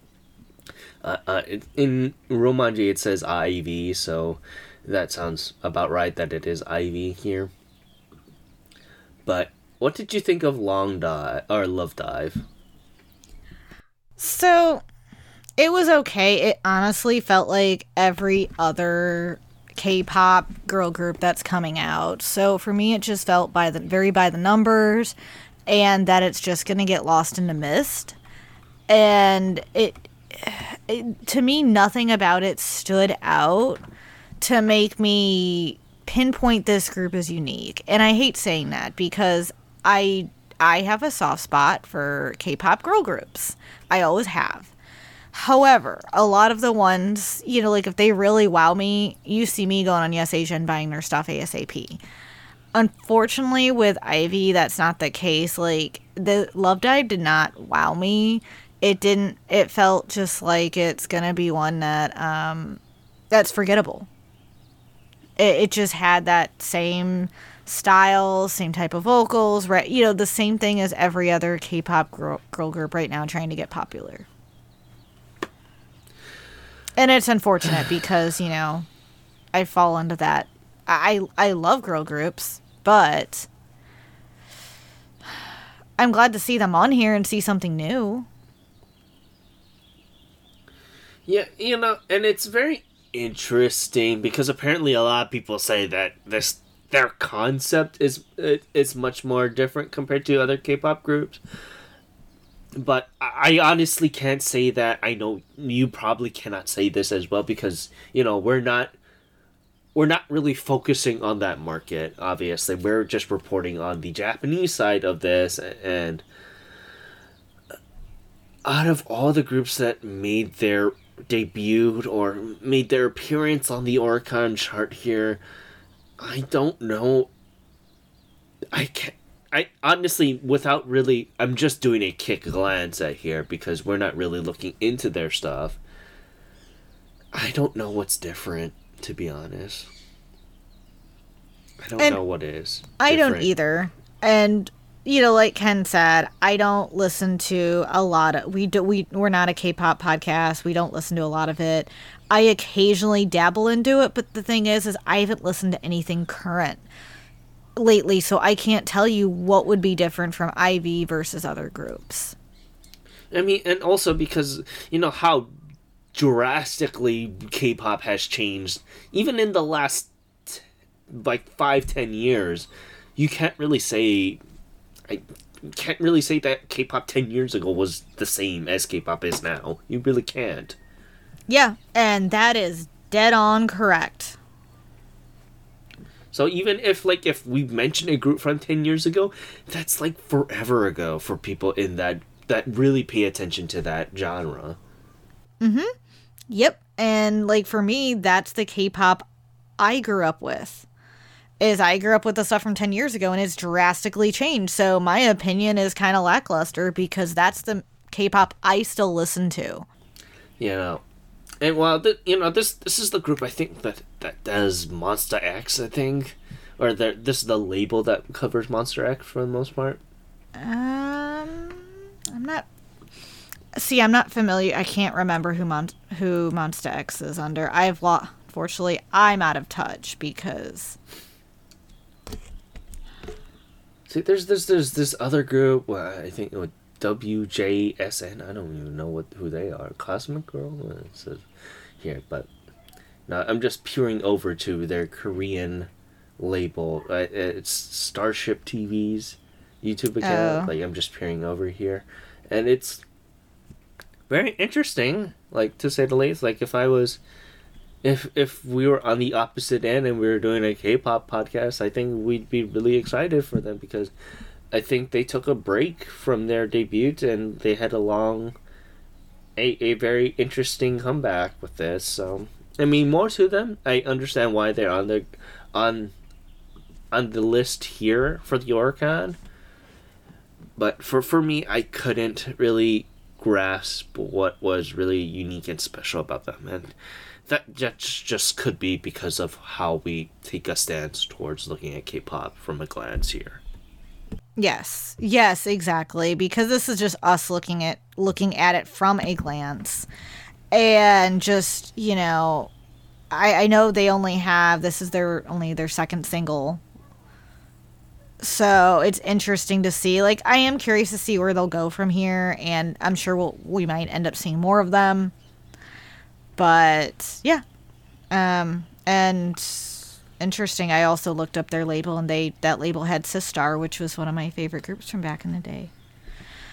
Uh, uh, in Romanji, it says Ivy, so that sounds about right that it is Ivy here. But what did you think of Long Dive or Love Dive?
So, It was okay. It honestly felt like every other K-pop girl group that's coming out. So for me, it just felt by the very by the numbers, and that it's just gonna get lost in the mist. And it, it to me, nothing about it stood out to make me pinpoint this group as unique. And I hate saying that because I I have a soft spot for K-pop girl groups. I always have. However, a lot of the ones, you know, like if they really wow me, you see me going on YesAsia and buying their stuff ASAP. Unfortunately, with Ivy, that's not the case. Like the Love Dive did not wow me. It didn't. It felt just like it's gonna be one that um, that's forgettable. It, it just had that same style, same type of vocals, right? You know, the same thing as every other K-pop girl, girl group right now trying to get popular. And it's unfortunate because, you know, I fall into that. I I love girl groups, but I'm glad to see them on here and see something new.
Yeah, you know, and it's very interesting because apparently a lot of people say that this their concept is is much more different compared to other K-pop groups. But I honestly can't say that. I know you probably cannot say this as well because you know we're not we're not really focusing on that market. Obviously, we're just reporting on the Japanese side of this and out of all the groups that made their debut or made their appearance on the Oricon chart here, I don't know. I can't. I honestly, without really, I'm just doing a quick glance at here because we're not really looking into their stuff. I don't know what's different, to be honest. I don't
And
know what is.
I don't either. And you know, like Ken said, I don't listen to a lot of we do we we're not a K-pop podcast. We don't listen to a lot of it. I occasionally dabble into it, but the thing is is I haven't listened to anything current lately, so I can't tell you what would be different from Ivy versus other groups.
I mean, and also because you know how drastically K-pop has changed, even in the last like five ten years, you can't really say, I can't really say that K-pop ten years ago was the same as K-pop is now. You really can't.
Yeah, and that is dead on correct.
So even if like if we mentioned a group from ten years ago, that's like forever ago for people in that that really pay attention to that genre. Mhm.
Yep. And like for me, that's the K-pop I grew up with. Is I grew up with the stuff from 10 years ago and it's drastically changed. So my opinion is kind of lackluster because that's the K-pop I still listen to.
You know, and well, th- you know this this is the group I think that that does Monsta X. I think, or the, this is the label that covers Monsta X for the most part.
Um I'm not See, I'm not familiar. I can't remember who Mon- who Monsta X is under. I've lost Fortunately, I'm out of touch because
See, there's there's there's this other group. Uh, I think WJSN. I don't even know what who they are. Cosmic Girl. Uh, It says here, but no, I'm just peering over to their Korean label. Uh, it's Starship TV's YouTube account.
Oh.
Like I'm just peering over here, and it's very interesting. Like to say the least. Like if I was. If, if we were on the opposite end and we were doing a K-pop podcast, I think we'd be really excited for them because I think they took a break from their debut and they had a long, a, a very interesting comeback with this. So I mean, more to them. I understand why they're on the on on the list here for the Oricon. But for for me, I couldn't really grasp what was really unique and special about them, and that just just could be because of how we take a stance towards looking at K-pop from a glance here.
Yes. Yes, exactly. Because this is just us looking at looking at it from a glance. And just, you know, I, I know they only have this is their only their second single. So it's interesting to see. Like I am curious to see where they'll go from here and I'm sure we'll we might end up seeing more of them. but yeah. Um, and interesting. I also looked up their label, and they that label had Sistar, which was one of my favorite groups from back in the day.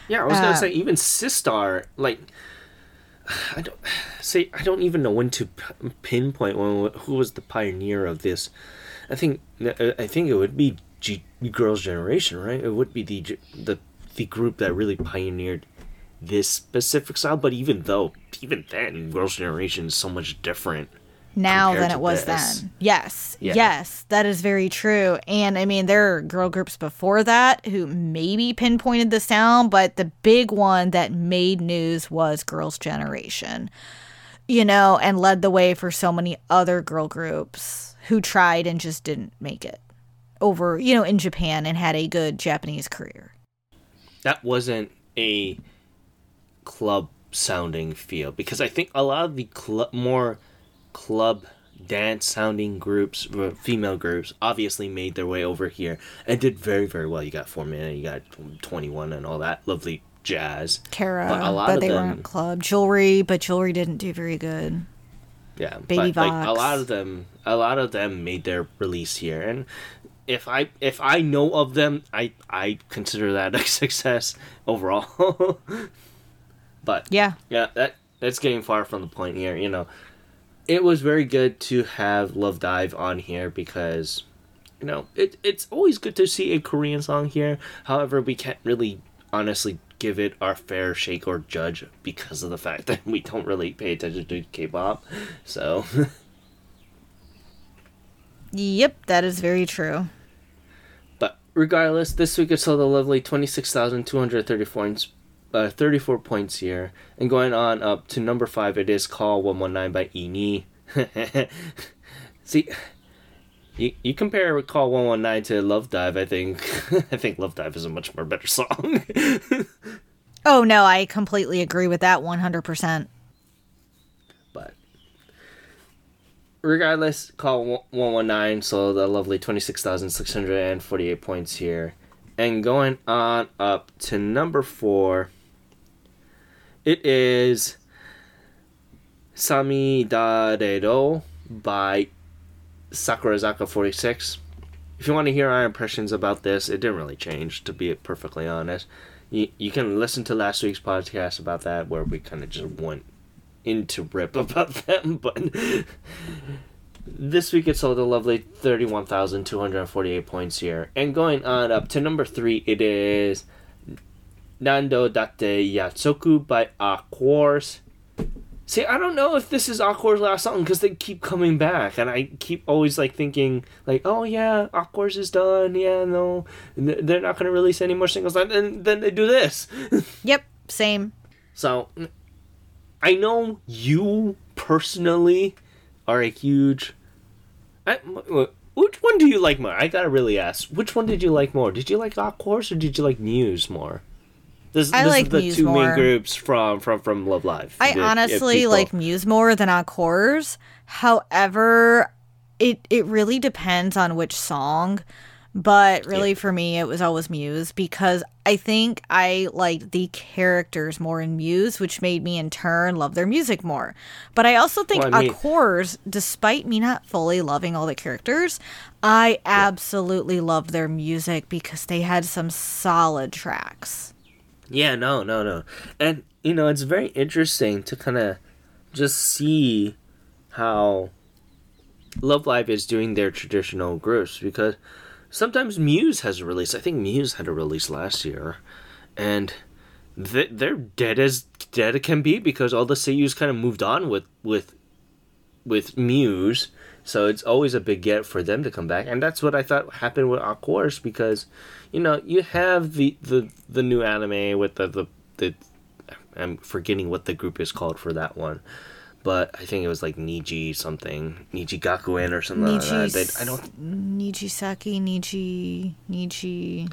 Yeah, I was gonna
Uh,
say even Sistar, like I don't say I don't even know when to pinpoint when, who was the pioneer of this. I think I think it would be G, Girls' Generation, right? It would be the the the group that really pioneered this specific style. But even though, even then, Girls' Generation is so much different.
Now than it was
this.
then. Yes.
Yeah.
Yes, that is very true. And I mean, there are girl groups before that who maybe pinpointed the sound, but the big one that made news was Girls' Generation, you know, and led the way for so many other girl groups who tried and just didn't make it over, you know, in Japan and had a good Japanese career.
that wasn't a club sounding feel because I think a lot of the cl- more club dance sounding groups, female groups, obviously made their way over here and did very very well. You got Four Minute, you got 2NE1, and all that lovely jazz.
Kara,
But a lot
but
of
they
them-
weren't club. Jewelry, but jewelry didn't do very good.
Yeah,
Baby
but, like, a lot of them, a lot of them made their release here, and if I if I know of them, I I consider that a success overall. but
Yeah.
yeah, that that's getting far from the point here. You know, it was very good to have Love Dive on here because, you know, it it's always good to see a Korean song here. However, we can't really honestly give it our fair shake or judge because of the fact that we don't really pay attention to K-pop. So
Yep, that is very true.
But regardless, this week it saw the lovely 26,234 points, uh, 34 points here. And going on up to number 5, it is Call 119 by Ini. See, you, you compare Call 119 to Love Dive, I think. I think Love Dive is a much more better song.
Oh no, I completely agree with that 100%.
but regardless, call 119, so the lovely 26,648 points here. And going on up to number four, it is Samidare yo by Sakurazaka 46. If you want to hear our impressions about this, it didn't really change, to be perfectly honest. You, you can listen to last week's podcast about that, where we kind of just went into rip about them, but this week it sold a lovely 31,248 points here. And going on up to number three, it is Nando Datte Yakusoku by Aqours. See, I don't know if this is Aqours' last song because they keep coming back, and I keep always like thinking, like, oh yeah, Aqours is done. Yeah, no, they're not gonna release any more singles. And then, then they do this.
Yep, same.
So, I know you personally are a huge. I, which one do you like more? I gotta really ask. Which one did you like more? Did you like Aqours or did you like Muse more? This,
I
this
like
is the
Muse
two
more.
main groups from from from Love Live.
I
if
honestly like Muse more than Aqours. However, it it really depends on which song. But really, for me, it was always Muse because I think I liked the characters more in Muse, which made me in turn love their music more. But I also think
Well, I mean-
Aqours, despite me not fully loving all the characters, I absolutely love their music because they had some solid tracks.
Yeah, no, no, no. And you know, it's very interesting to kind of just see how Love Live is doing their traditional groups because sometimes Muse has a release. I think Muse had a release last year, and they- they're dead as dead it can be because all the seiyus kind of moved on with with with Muse. So it's always a big get for them to come back, and that's what I thought happened with Aqours because, you know, you have the the the new anime with the the the. I'm forgetting what the group is called for that one, but I think it was like Niji something, Niji Gakuen or something like that. I don't.
Nijisaki, Niji, Niji.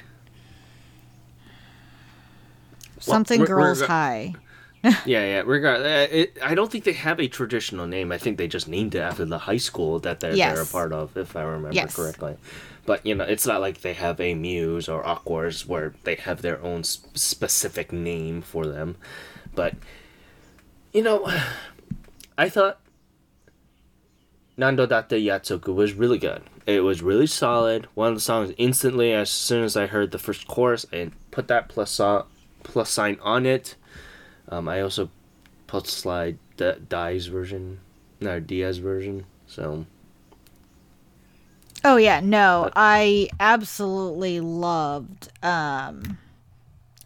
Something
we're-
Girls
we're-
High.
Yeah, yeah. Regard, uh, it, I don't think they have a traditional name. I think they just named it after the high school that they're, they're a part of, if I remember
Yes.
correctly. But you know, it's not like they have a Muse or Aqours where they have their own s- specific name for them. But you know, I thought Nando Datte Yakusoku was really good. It was really solid. One of the songs instantly, as soon as I heard the first chorus, I put that plus uh, plus sign on it. Um, I also put slide D- Di's version, no Dia's version. So.
Oh yeah, no, but, I absolutely loved. Um,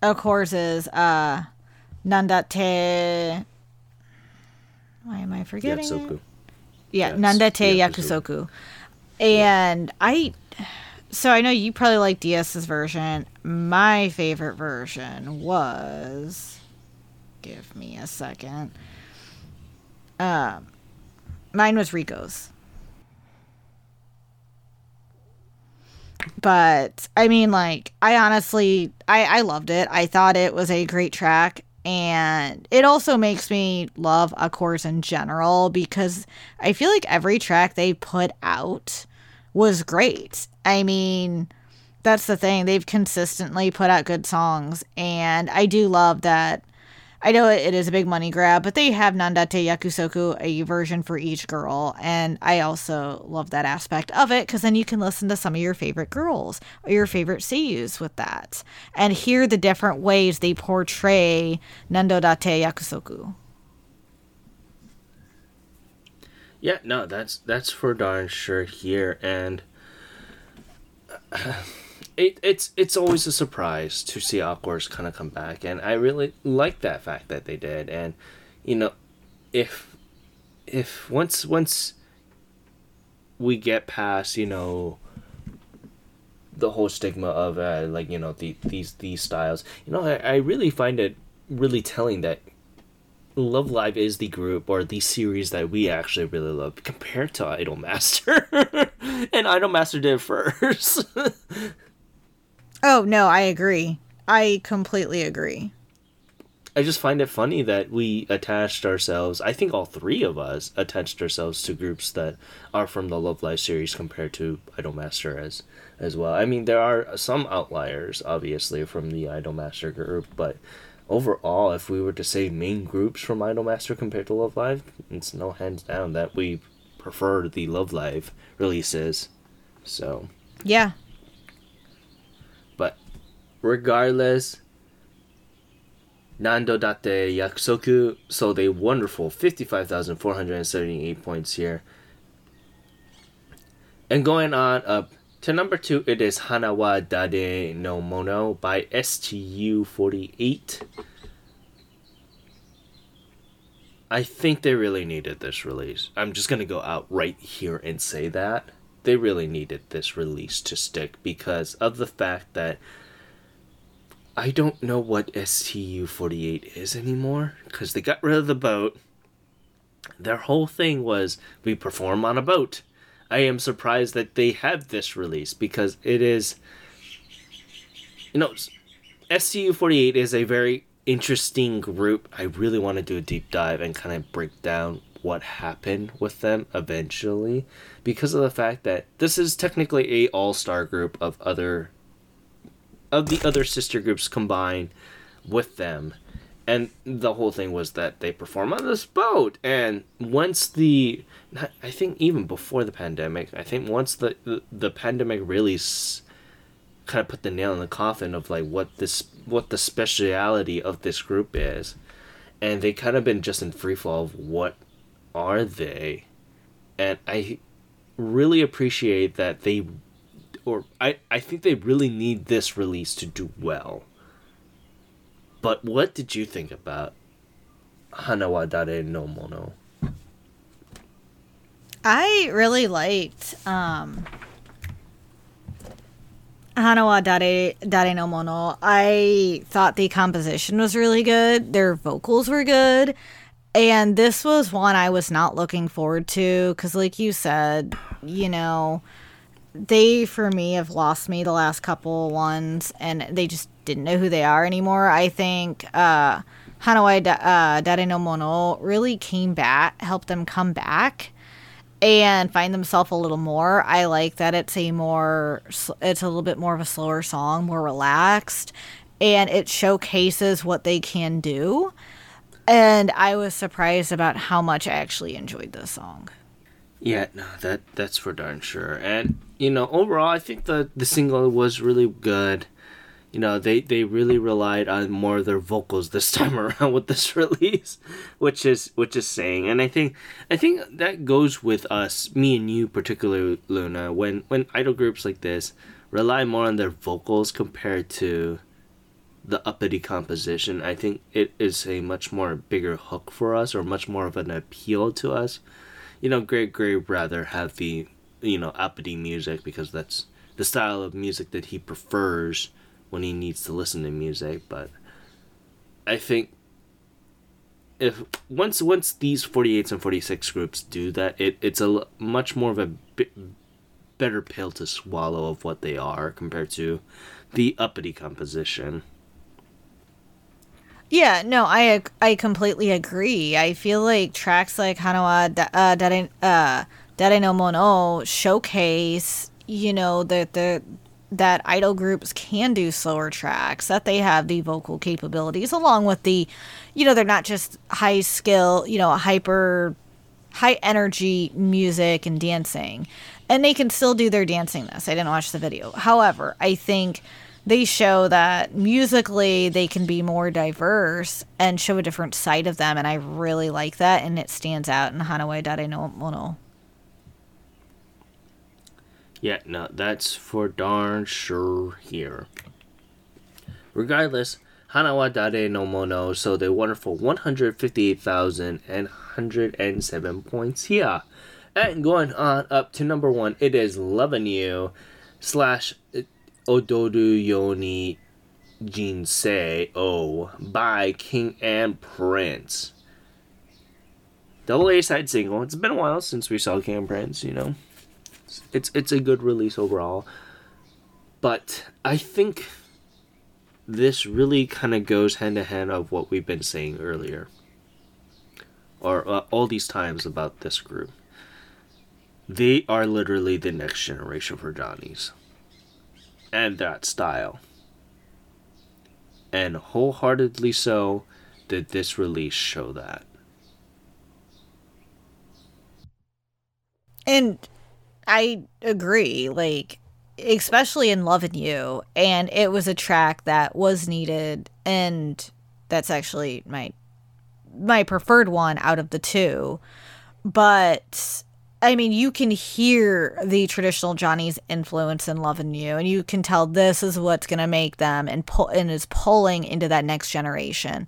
of course, is uh, Nandate. Why am I forgetting? Yakusoku. Yeah, yes, Nandate Yakusoku. Yakusoku. And yeah. I so I know you probably like Dia's version. My favorite version was give me a second. Um mine was Riko's. But I mean like I honestly I I loved it. I thought it was a great track and it also makes me love Aqours in general because I feel like every track they put out was great. I mean, that's the thing. They've consistently put out good songs and I do love that I know it is a big money grab, but they have Nandate Yakusoku, a version for each girl. And I also love that aspect of it because then you can listen to some of your favorite girls or your favorite seiyus with that and hear the different ways they portray Nando Datte Yakusoku.
Yeah, no, that's that's for darn sure here, and it, it's it's always a surprise to see Aqours kind of come back, and I really like that fact that they did. And you know, if if once once we get past you know the whole stigma of uh, like you know the, these these styles, you know, I, I really find it really telling that Love Live is the group or the series that we actually really love compared to Idolmaster. and Idolmaster did first.
Oh, no, I agree. I completely agree.
I just find it funny that we attached ourselves, I think all three of us attached ourselves to groups that are from the Love Live series compared to Idolmaster as as well. I mean, there are some outliers obviously from the Idolmaster group, but overall, if we were to say main groups from Idolmaster compared to Love Live, it's no hands down that we prefer the Love Live releases. So,
yeah,
Regardless, Nando Datte Yakusoku sold a wonderful 55,478 points here. And going on up to number two, it is Hanawa Dare no Mono by STU48. I think they really needed this release. I'm just gonna go out right here and say that. They really needed this release to stick because of the fact that I don't know what STU 48 is anymore because they got rid of the boat. Their whole thing was we perform on a boat. I am surprised that they have this release because it is. You know, STU 48 is a very interesting group. I really want to do a deep dive and kind of break down what happened with them eventually because of the fact that this is technically a all-star group of other of the other sister groups combine with them. And the whole thing was that they perform on this boat. And once the, I think even before the pandemic, I think once the the, the pandemic really s- kind of put the nail in the coffin of like what this what the speciality of this group is, and they kind of been just in free fall of what are they, and I really appreciate that they or I, I think they really need this release to do well. But what did you think about Hanawa Dare no Mono?
I really liked um, Hanawa Dare, Dare no Mono. I thought the composition was really good. Their vocals were good. And this was one I was not looking forward to because, like you said, you know, they for me have lost me the last couple ones and they just didn't know who they are anymore i think. Uh hanawai da- uh, dare no mono really came back helped them come back and find themselves a little more. I like that it's a more it's a little bit more of a slower song more relaxed and it showcases what they can do. And I was surprised about how much I actually enjoyed this song.
Yeah, no, that that's for darn sure. And you know, overall, I think the the single was really good. You know, they they really relied on more of their vocals this time around with this release, which is which is saying. And I think I think that goes with us, me and you particularly, Luna. When when idol groups like this rely more on their vocals compared to the uppity composition, I think it is a much more bigger hook for us, or much more of an appeal to us you know, Greg Gray rather have the, you know, uppity music because that's the style of music that he prefers when he needs to listen to music. But I think if once once these 48s and 46 groups do that, it, it's a much more of a bit better pill to swallow of what they are compared to the uppity composition.
Yeah, no, I I completely agree. I feel like tracks like Hanawa da, uh, Dare, uh, no Mono showcase, you know, that the that idol groups can do slower tracks, that they have the vocal capabilities, along with the, you know, they're not just high skill, you know, hyper, high energy music and dancing. And they can still do their dancing this. I didn't watch the video. However, I think they show that musically they can be more diverse and show a different side of them and i really like that and it stands out in hanawa dare no mono.
Yeah no that's for darn sure here. Regardless hanawa dare no mono so the wonderful 158107 points here. And going on up to number one it is loving you slash Odoru Yoni Jinsei O by King and Prince. Double A side single. It's been a while since we saw King and Prince, you know. It's it's a good release overall. But I think this really kind of goes hand to hand of what we've been saying earlier. Or uh, all these times about this group. They are literally the next generation for Johnny's and that style. And wholeheartedly so did this release show that.
And I agree, like, especially in Loving You. And it was a track that was needed. And that's actually my my preferred one out of the two. But I mean, you can hear the traditional Johnny's influence in Loving You, and you can tell this is what's going to make them and pull and is pulling into that next generation.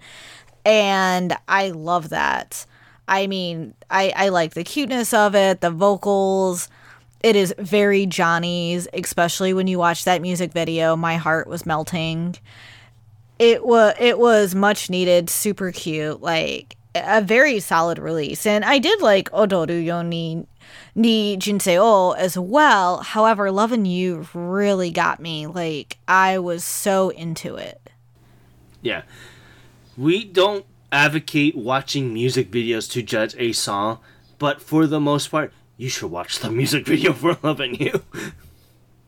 And I love that. I mean, I, I like the cuteness of it, the vocals. It is very Johnny's, especially when you watch that music video. My heart was melting. It was it was much needed, super cute, like a very solid release. And I did like Odoru Yoni ni Jinseo as well. However, Loving You really got me. Like, I was so into it.
Yeah. We don't advocate watching music videos to judge a song, but for the most part, you should watch the music video for Loving You.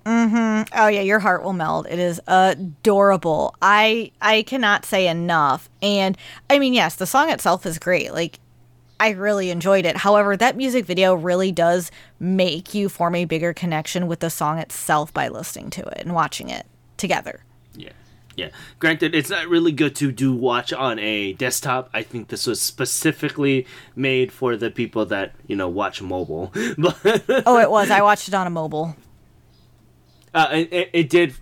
Mm-hmm. Oh yeah, your heart will melt. It is adorable. I I cannot say enough. And I mean, yes, the song itself is great. Like I really enjoyed it. However, that music video really does make you form a bigger connection with the song itself by listening to it and watching it together.
Yeah. Yeah. Granted, it's not really good to do watch on a desktop. I think this was specifically made for the people that, you know, watch mobile.
oh, it was. I watched it on a mobile.
Uh, it, it did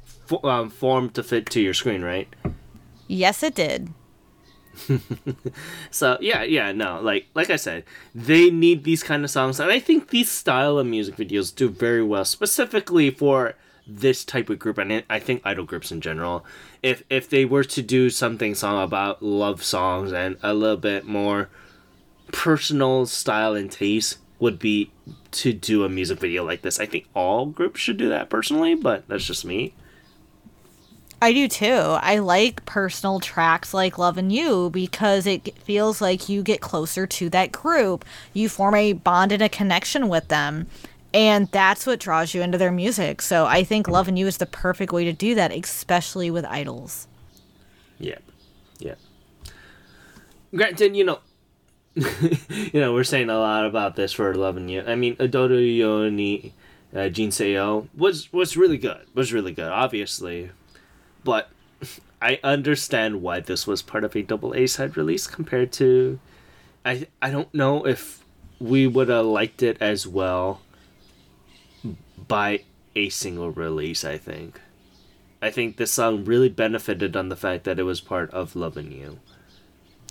um, form to fit to your screen, right?
Yes, it did.
so yeah, yeah, no, like like I said, they need these kind of songs, and I think these style of music videos do very well, specifically for this type of group, and I think idol groups in general. If if they were to do something song about love songs and a little bit more personal style and taste, would be to do a music video like this. I think all groups should do that personally, but that's just me.
I do too. I like personal tracks like Loving You because it feels like you get closer to that group. You form a bond and a connection with them. And that's what draws you into their music. So I think Loving You is the perfect way to do that, especially with idols.
Yeah. Yeah. granted, you know, you know, we're saying a lot about this for loving you. I mean, Adodo Yoni uh, Jinseo was was really good. Was really good, obviously, but I understand why this was part of a double A side release compared to. I I don't know if we would have liked it as well by a single release. I think. I think this song really benefited on the fact that it was part of Loving You.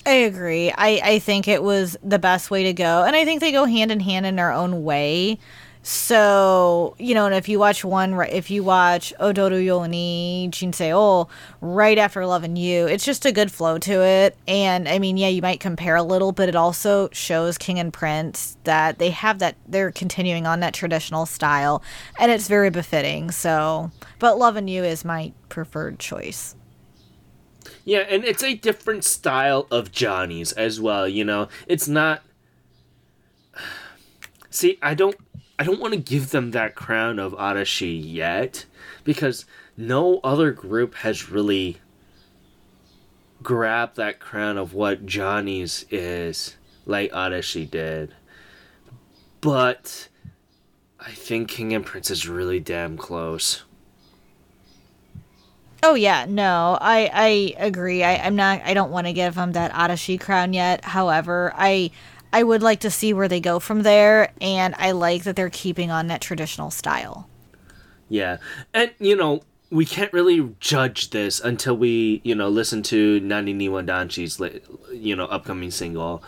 I agree. I, I think it was the best way to go. And I think they go hand in hand in their own way. So, you know, and if you watch one, if you watch Odoru Yoni Jinseo right after Loving You, it's just a good flow to it. And I mean, yeah, you might compare a little, but it also shows King and Prince that they have that, they're continuing on that traditional style and it's very befitting. So, but Loving You is my preferred choice.
Yeah, and it's a different style of Johnny's as well, you know. It's not See, I don't I don't want to give them that crown of Arashi yet because no other group has really grabbed that crown of what Johnny's is like Arashi did. But I think King and Prince is really damn close.
Oh yeah, no, I I agree. I, I'm not. I don't want to give them that Arashi crown yet. However, I I would like to see where they go from there, and I like that they're keeping on that traditional style.
Yeah, and you know we can't really judge this until we you know listen to Naniwa Danshi's you know upcoming single,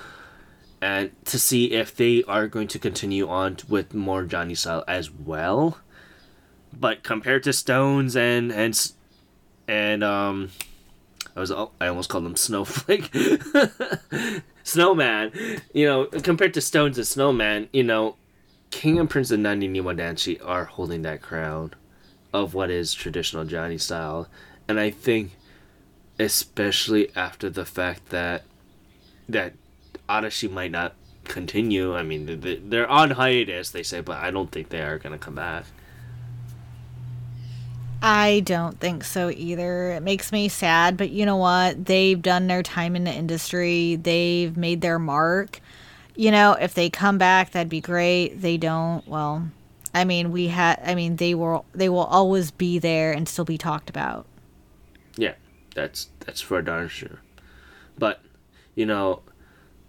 and to see if they are going to continue on with more Johnny style as well. But compared to Stones and and and um, I was I almost called them Snowflake, Snowman. You know, compared to Stones and Snowman, you know, King and Prince and Naniwa Danshi are holding that crown of what is traditional Johnny style, and I think, especially after the fact that that Arashi might not continue. I mean, they're on hiatus, they say, but I don't think they are gonna come back.
I don't think so either. It makes me sad, but you know what? They've done their time in the industry. They've made their mark. You know, if they come back, that'd be great. They don't. Well, I mean, we had I mean, they will they will always be there and still be talked about.
Yeah. That's that's for darn sure. But, you know,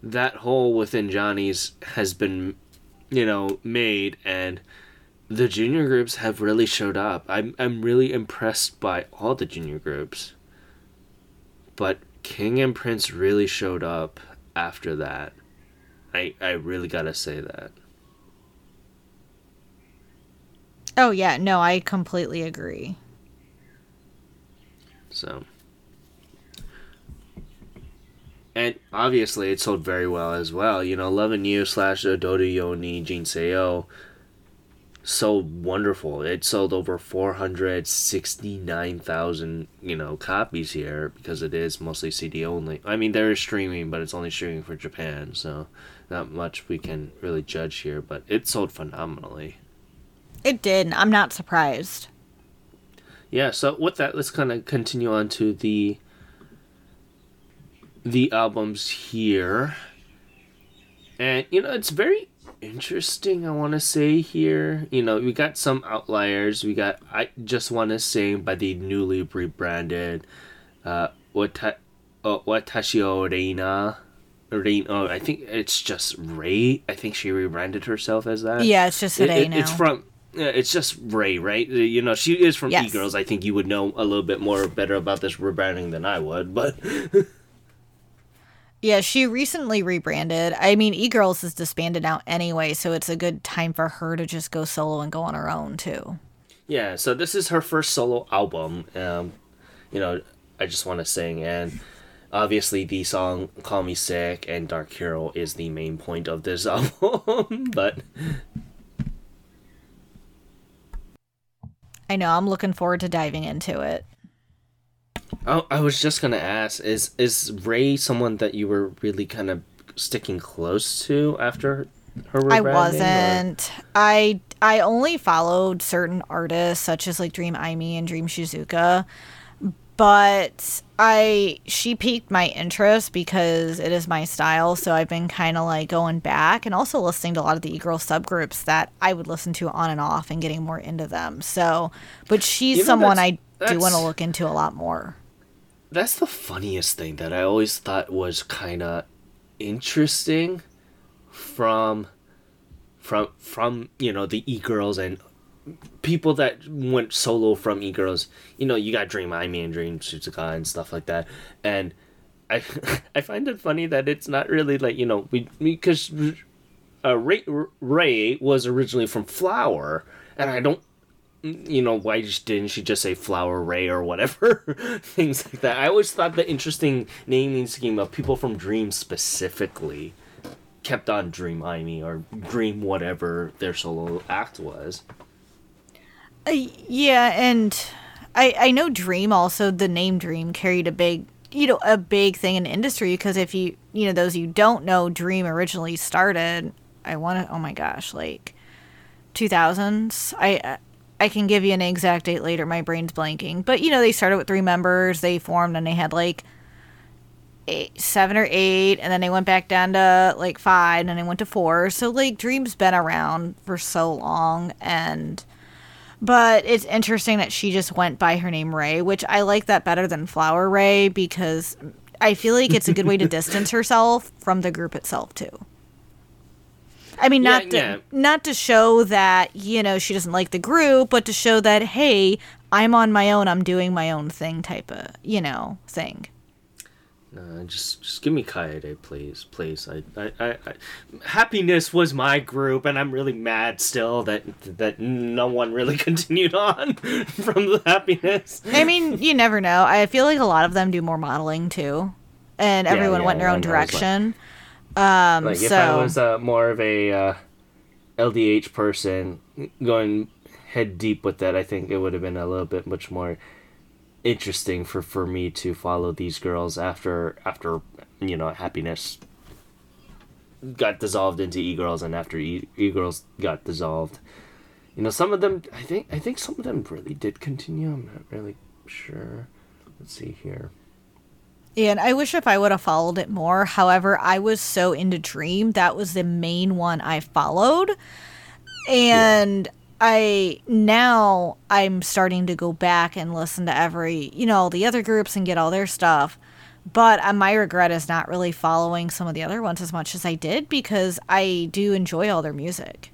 that hole within Johnny's has been, you know, made and the junior groups have really showed up. I'm I'm really impressed by all the junior groups. But King and Prince really showed up after that. I I really got to say that.
Oh yeah, no, I completely agree.
So and obviously it sold very well as well. You know, Loving You slash Odoru Yoni Jinseo sold wonderful. It sold over 469,000, you know, copies here because it is mostly CD only. I mean, there is streaming, but it's only streaming for Japan, so not much we can really judge here, but it sold phenomenally.
It did. I'm not surprised.
Yeah, so with that, let's kind of continue on to the the albums here. And you know, it's very interesting i want to say here you know we got some outliers we got i just want to say by the newly rebranded uh Wata, uh, watashio reina Rain, oh, I think it's just Ray. I think she rebranded herself as that.
Yeah, it's just Ray it,
now. It's from. It's just Ray, right? You know, she is from yes. E Girls. I think you would know a little bit more better about this rebranding than I would, but
Yeah, she recently rebranded. I mean, E Girls is disbanded now anyway, so it's a good time for her to just go solo and go on her own too.
Yeah, so this is her first solo album. Um, you know, I just want to sing, and obviously the song "Call Me Sick" and "Dark Hero" is the main point of this album. but
I know I'm looking forward to diving into it.
Oh, I was just gonna ask: is is Ray someone that you were really kind of sticking close to after her?
I wasn't. Or? I I only followed certain artists such as like Dream Ami and Dream Shizuka, but I she piqued my interest because it is my style. So I've been kind of like going back and also listening to a lot of the e-girl subgroups that I would listen to on and off and getting more into them. So, but she's
know,
someone I do want to look into a lot more.
That's the funniest thing that I always thought was kind of interesting from from from you know the e-girls and people that went solo from e-girls. You know you got dream i mean dream Shizuka and stuff like that. And i i find it funny that it's not really like you know we because uh, ray, ray was originally from flower and i don't you know why didn't she just say flower ray or whatever? Things like that. I always thought the interesting naming scheme of people from dream specifically kept on dream I Amy or dream whatever their solo act was.
Uh, yeah, and I I know Dream also the name Dream carried a big you know a big thing in industry because if you you know those you don't know Dream originally started I want to oh my gosh like 2000s I I can give you an exact date later. My brain's blanking. But you know they started with three members. They formed and they had like eight, seven or eight and then they went back down to like five and then they went to four. So like Dream's been around for so long and but it's interesting that she just went by her name Ray, which I like that better than Flower Ray because I feel like it's a good way to distance herself from the group itself too. I mean,
Yeah,
not to,
yeah.
not to show that you know she doesn't like the group, but to show that hey, I'm on my own, I'm doing my own thing, type of you know thing.
uh, just just give me Kaede, please please I, I, I, I happiness was my group and i'm really mad still that that no one really continued on from the happiness
I mean, you never know. I feel like a lot of them do more modeling too, and
Yeah,
everyone
yeah,
went their own
know, it's like-
direction. Um,
Like
so
if I was uh, more of a uh, LDH person going head deep with that, I think it would have been a little bit much more interesting for, for me to follow these girls after after you know happiness got dissolved into e girls and after e girls got dissolved. You know, some of them I think I think some of them really did continue. I'm not really sure. Let's see here.
Yeah, and I wish if I would have followed it more. However, I was so into Dream that was the main one I followed, and I now I'm starting to go back and listen to every you know all the other groups and get all their stuff. But uh, my regret is not really following some of the other ones as much as I did because I do enjoy all their music.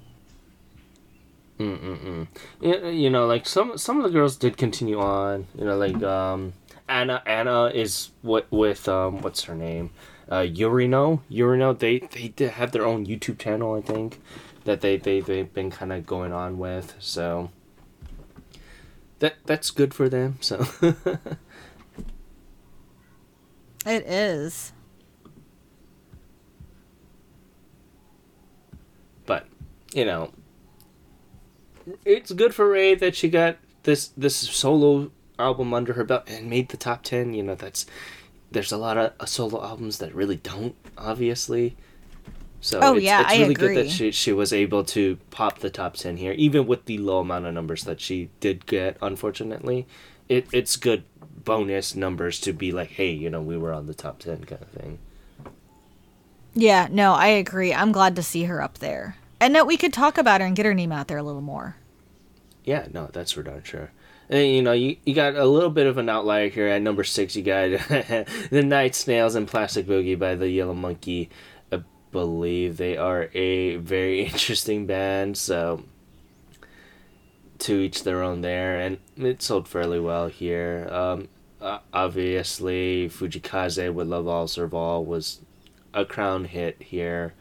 Mm-mm-mm. you know like some some of the girls did continue on you know like um anna anna is what with um what's her name? Uh Yurino Yurino they they have their own youtube channel i think that they, they they've been kind of going on with so. That that's good for them so.
It is.
but you know it's good for ray that she got this this solo album under her belt and made the top 10 you know that's there's a lot of uh, solo albums that really don't obviously so
Oh,
it's,
yeah,
it's
I
really good
agree.
that she, she was able to pop the top 10 here even with the low amount of numbers that she did get unfortunately it, it's good bonus numbers to be like hey you know we were on the top 10 kind of thing
Yeah, no, I agree. I'm glad to see her up there. And that we could talk about her and get her name out there a little more.
Yeah, no, that's for darn sure. And you know, you, you got a little bit of an outlier here at number six. You got the Night Snails and Plastic Boogie by the Yellow Monkey. I believe they are a very interesting band. So, to each their own there, and it sold fairly well here. Um, obviously, Fujii Kaze with Love All Serve All was a crown hit here.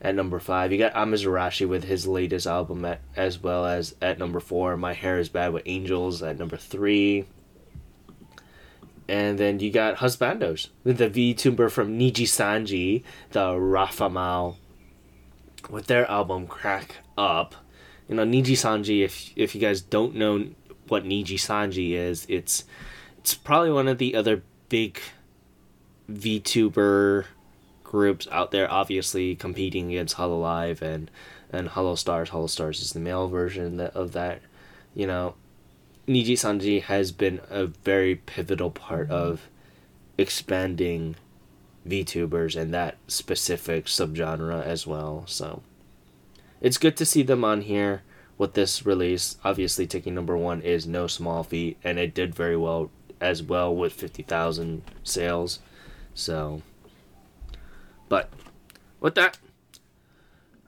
At number five, you got Amazarashi with his latest album, at, as well as at number four, My Hair Is Bad with Angels at number three. And then you got Husbandos with the VTuber from Niji Sanji, the ROF-MAO, with their album Crack Up. You know, Niji Sanji, if if you guys don't know what Niji Sanji is, it's it's probably one of the other big VTuber groups out there, obviously competing against Hololive and and Holostars. Hollow Stars is the male version of that. You know, Niji Sanji has been a very pivotal part of expanding VTubers and that specific subgenre as well. So it's good to see them on here with this release. Obviously, taking number one is no small feat, and it did very well as well with 50,000 sales. So, but with that,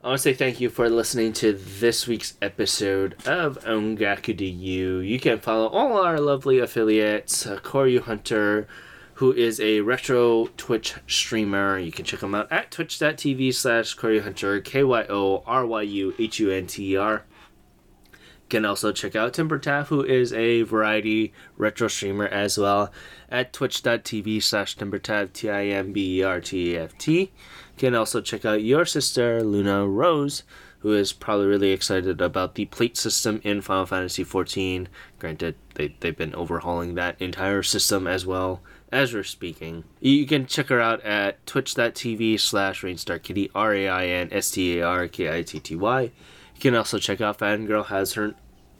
I want to say thank you for listening to this week's episode of Ongaku to You. You can follow all our lovely affiliates, uh, Kyoryu Hunter, who is a retro Twitch streamer. You can check him out at twitch.tv slash Kyoryu Hunter, K Y O R Y U H U N T E R can also check out Timbertaft, who is a variety retro streamer as well, at twitch.tv slash Timbertaft, T I M B E R T A F T. Can also check out your sister, Luna Rose, who is probably really excited about the plate system in Final Fantasy XIV. Granted, they, they've been overhauling that entire system as well as we're speaking. You can check her out at twitch.tv slash rainstarkitty, R You can also check out Fangirl has her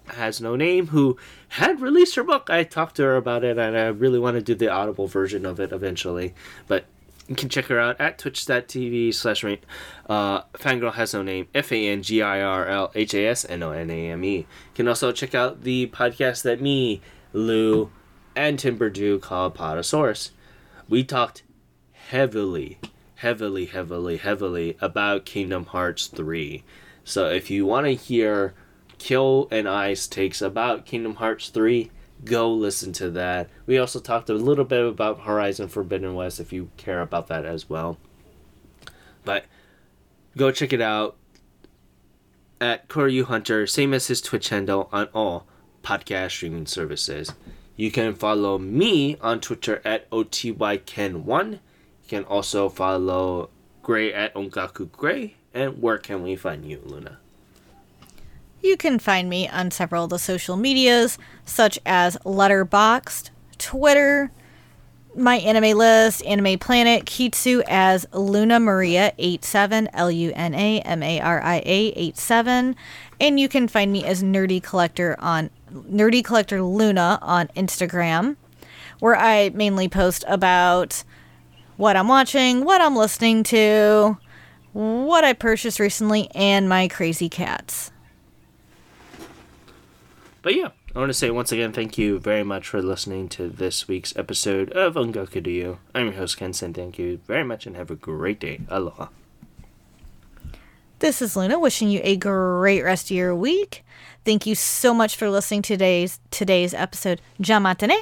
has no name who had released her book. I talked to her about it and I really want to do the audible version of it eventually. But you can check her out at twitch.tv slash uh, fangirl has no name f-a-n-g-i-r-l-h-a-s-n-o-n-a-m-e you can also check out the podcast that me lou and timber do called potosaurus we talked heavily heavily heavily heavily about kingdom hearts 3 so if you want to hear kill and ice takes about kingdom hearts 3 go listen to that. We also talked a little bit about Horizon Forbidden West if you care about that as well. But go check it out at Kyoryu Hunter, same as his Twitch handle on all podcast streaming services. You can follow me on Twitter at OTYKen1. You can also follow Gray at Ongaku Gray. And where can we find you, Luna?
You can find me on several of the social medias, such as Letterboxd, Twitter, my anime list, Anime Planet, Kitsu as Luna Maria 87, L U N A M A R I A 87, and you can find me as Nerdy Collector on Nerdy Collector Luna on Instagram, where I mainly post about what I'm watching, what I'm listening to, what I purchased recently, and my crazy cats.
But yeah, I want to say once again thank you very much for listening to this week's episode of Ongaku to You. I'm your host Kensen. Thank you very much and have a great day. Aloha.
This is Luna wishing you a great rest of your week. Thank you so much for listening to today's today's episode. Jamatane.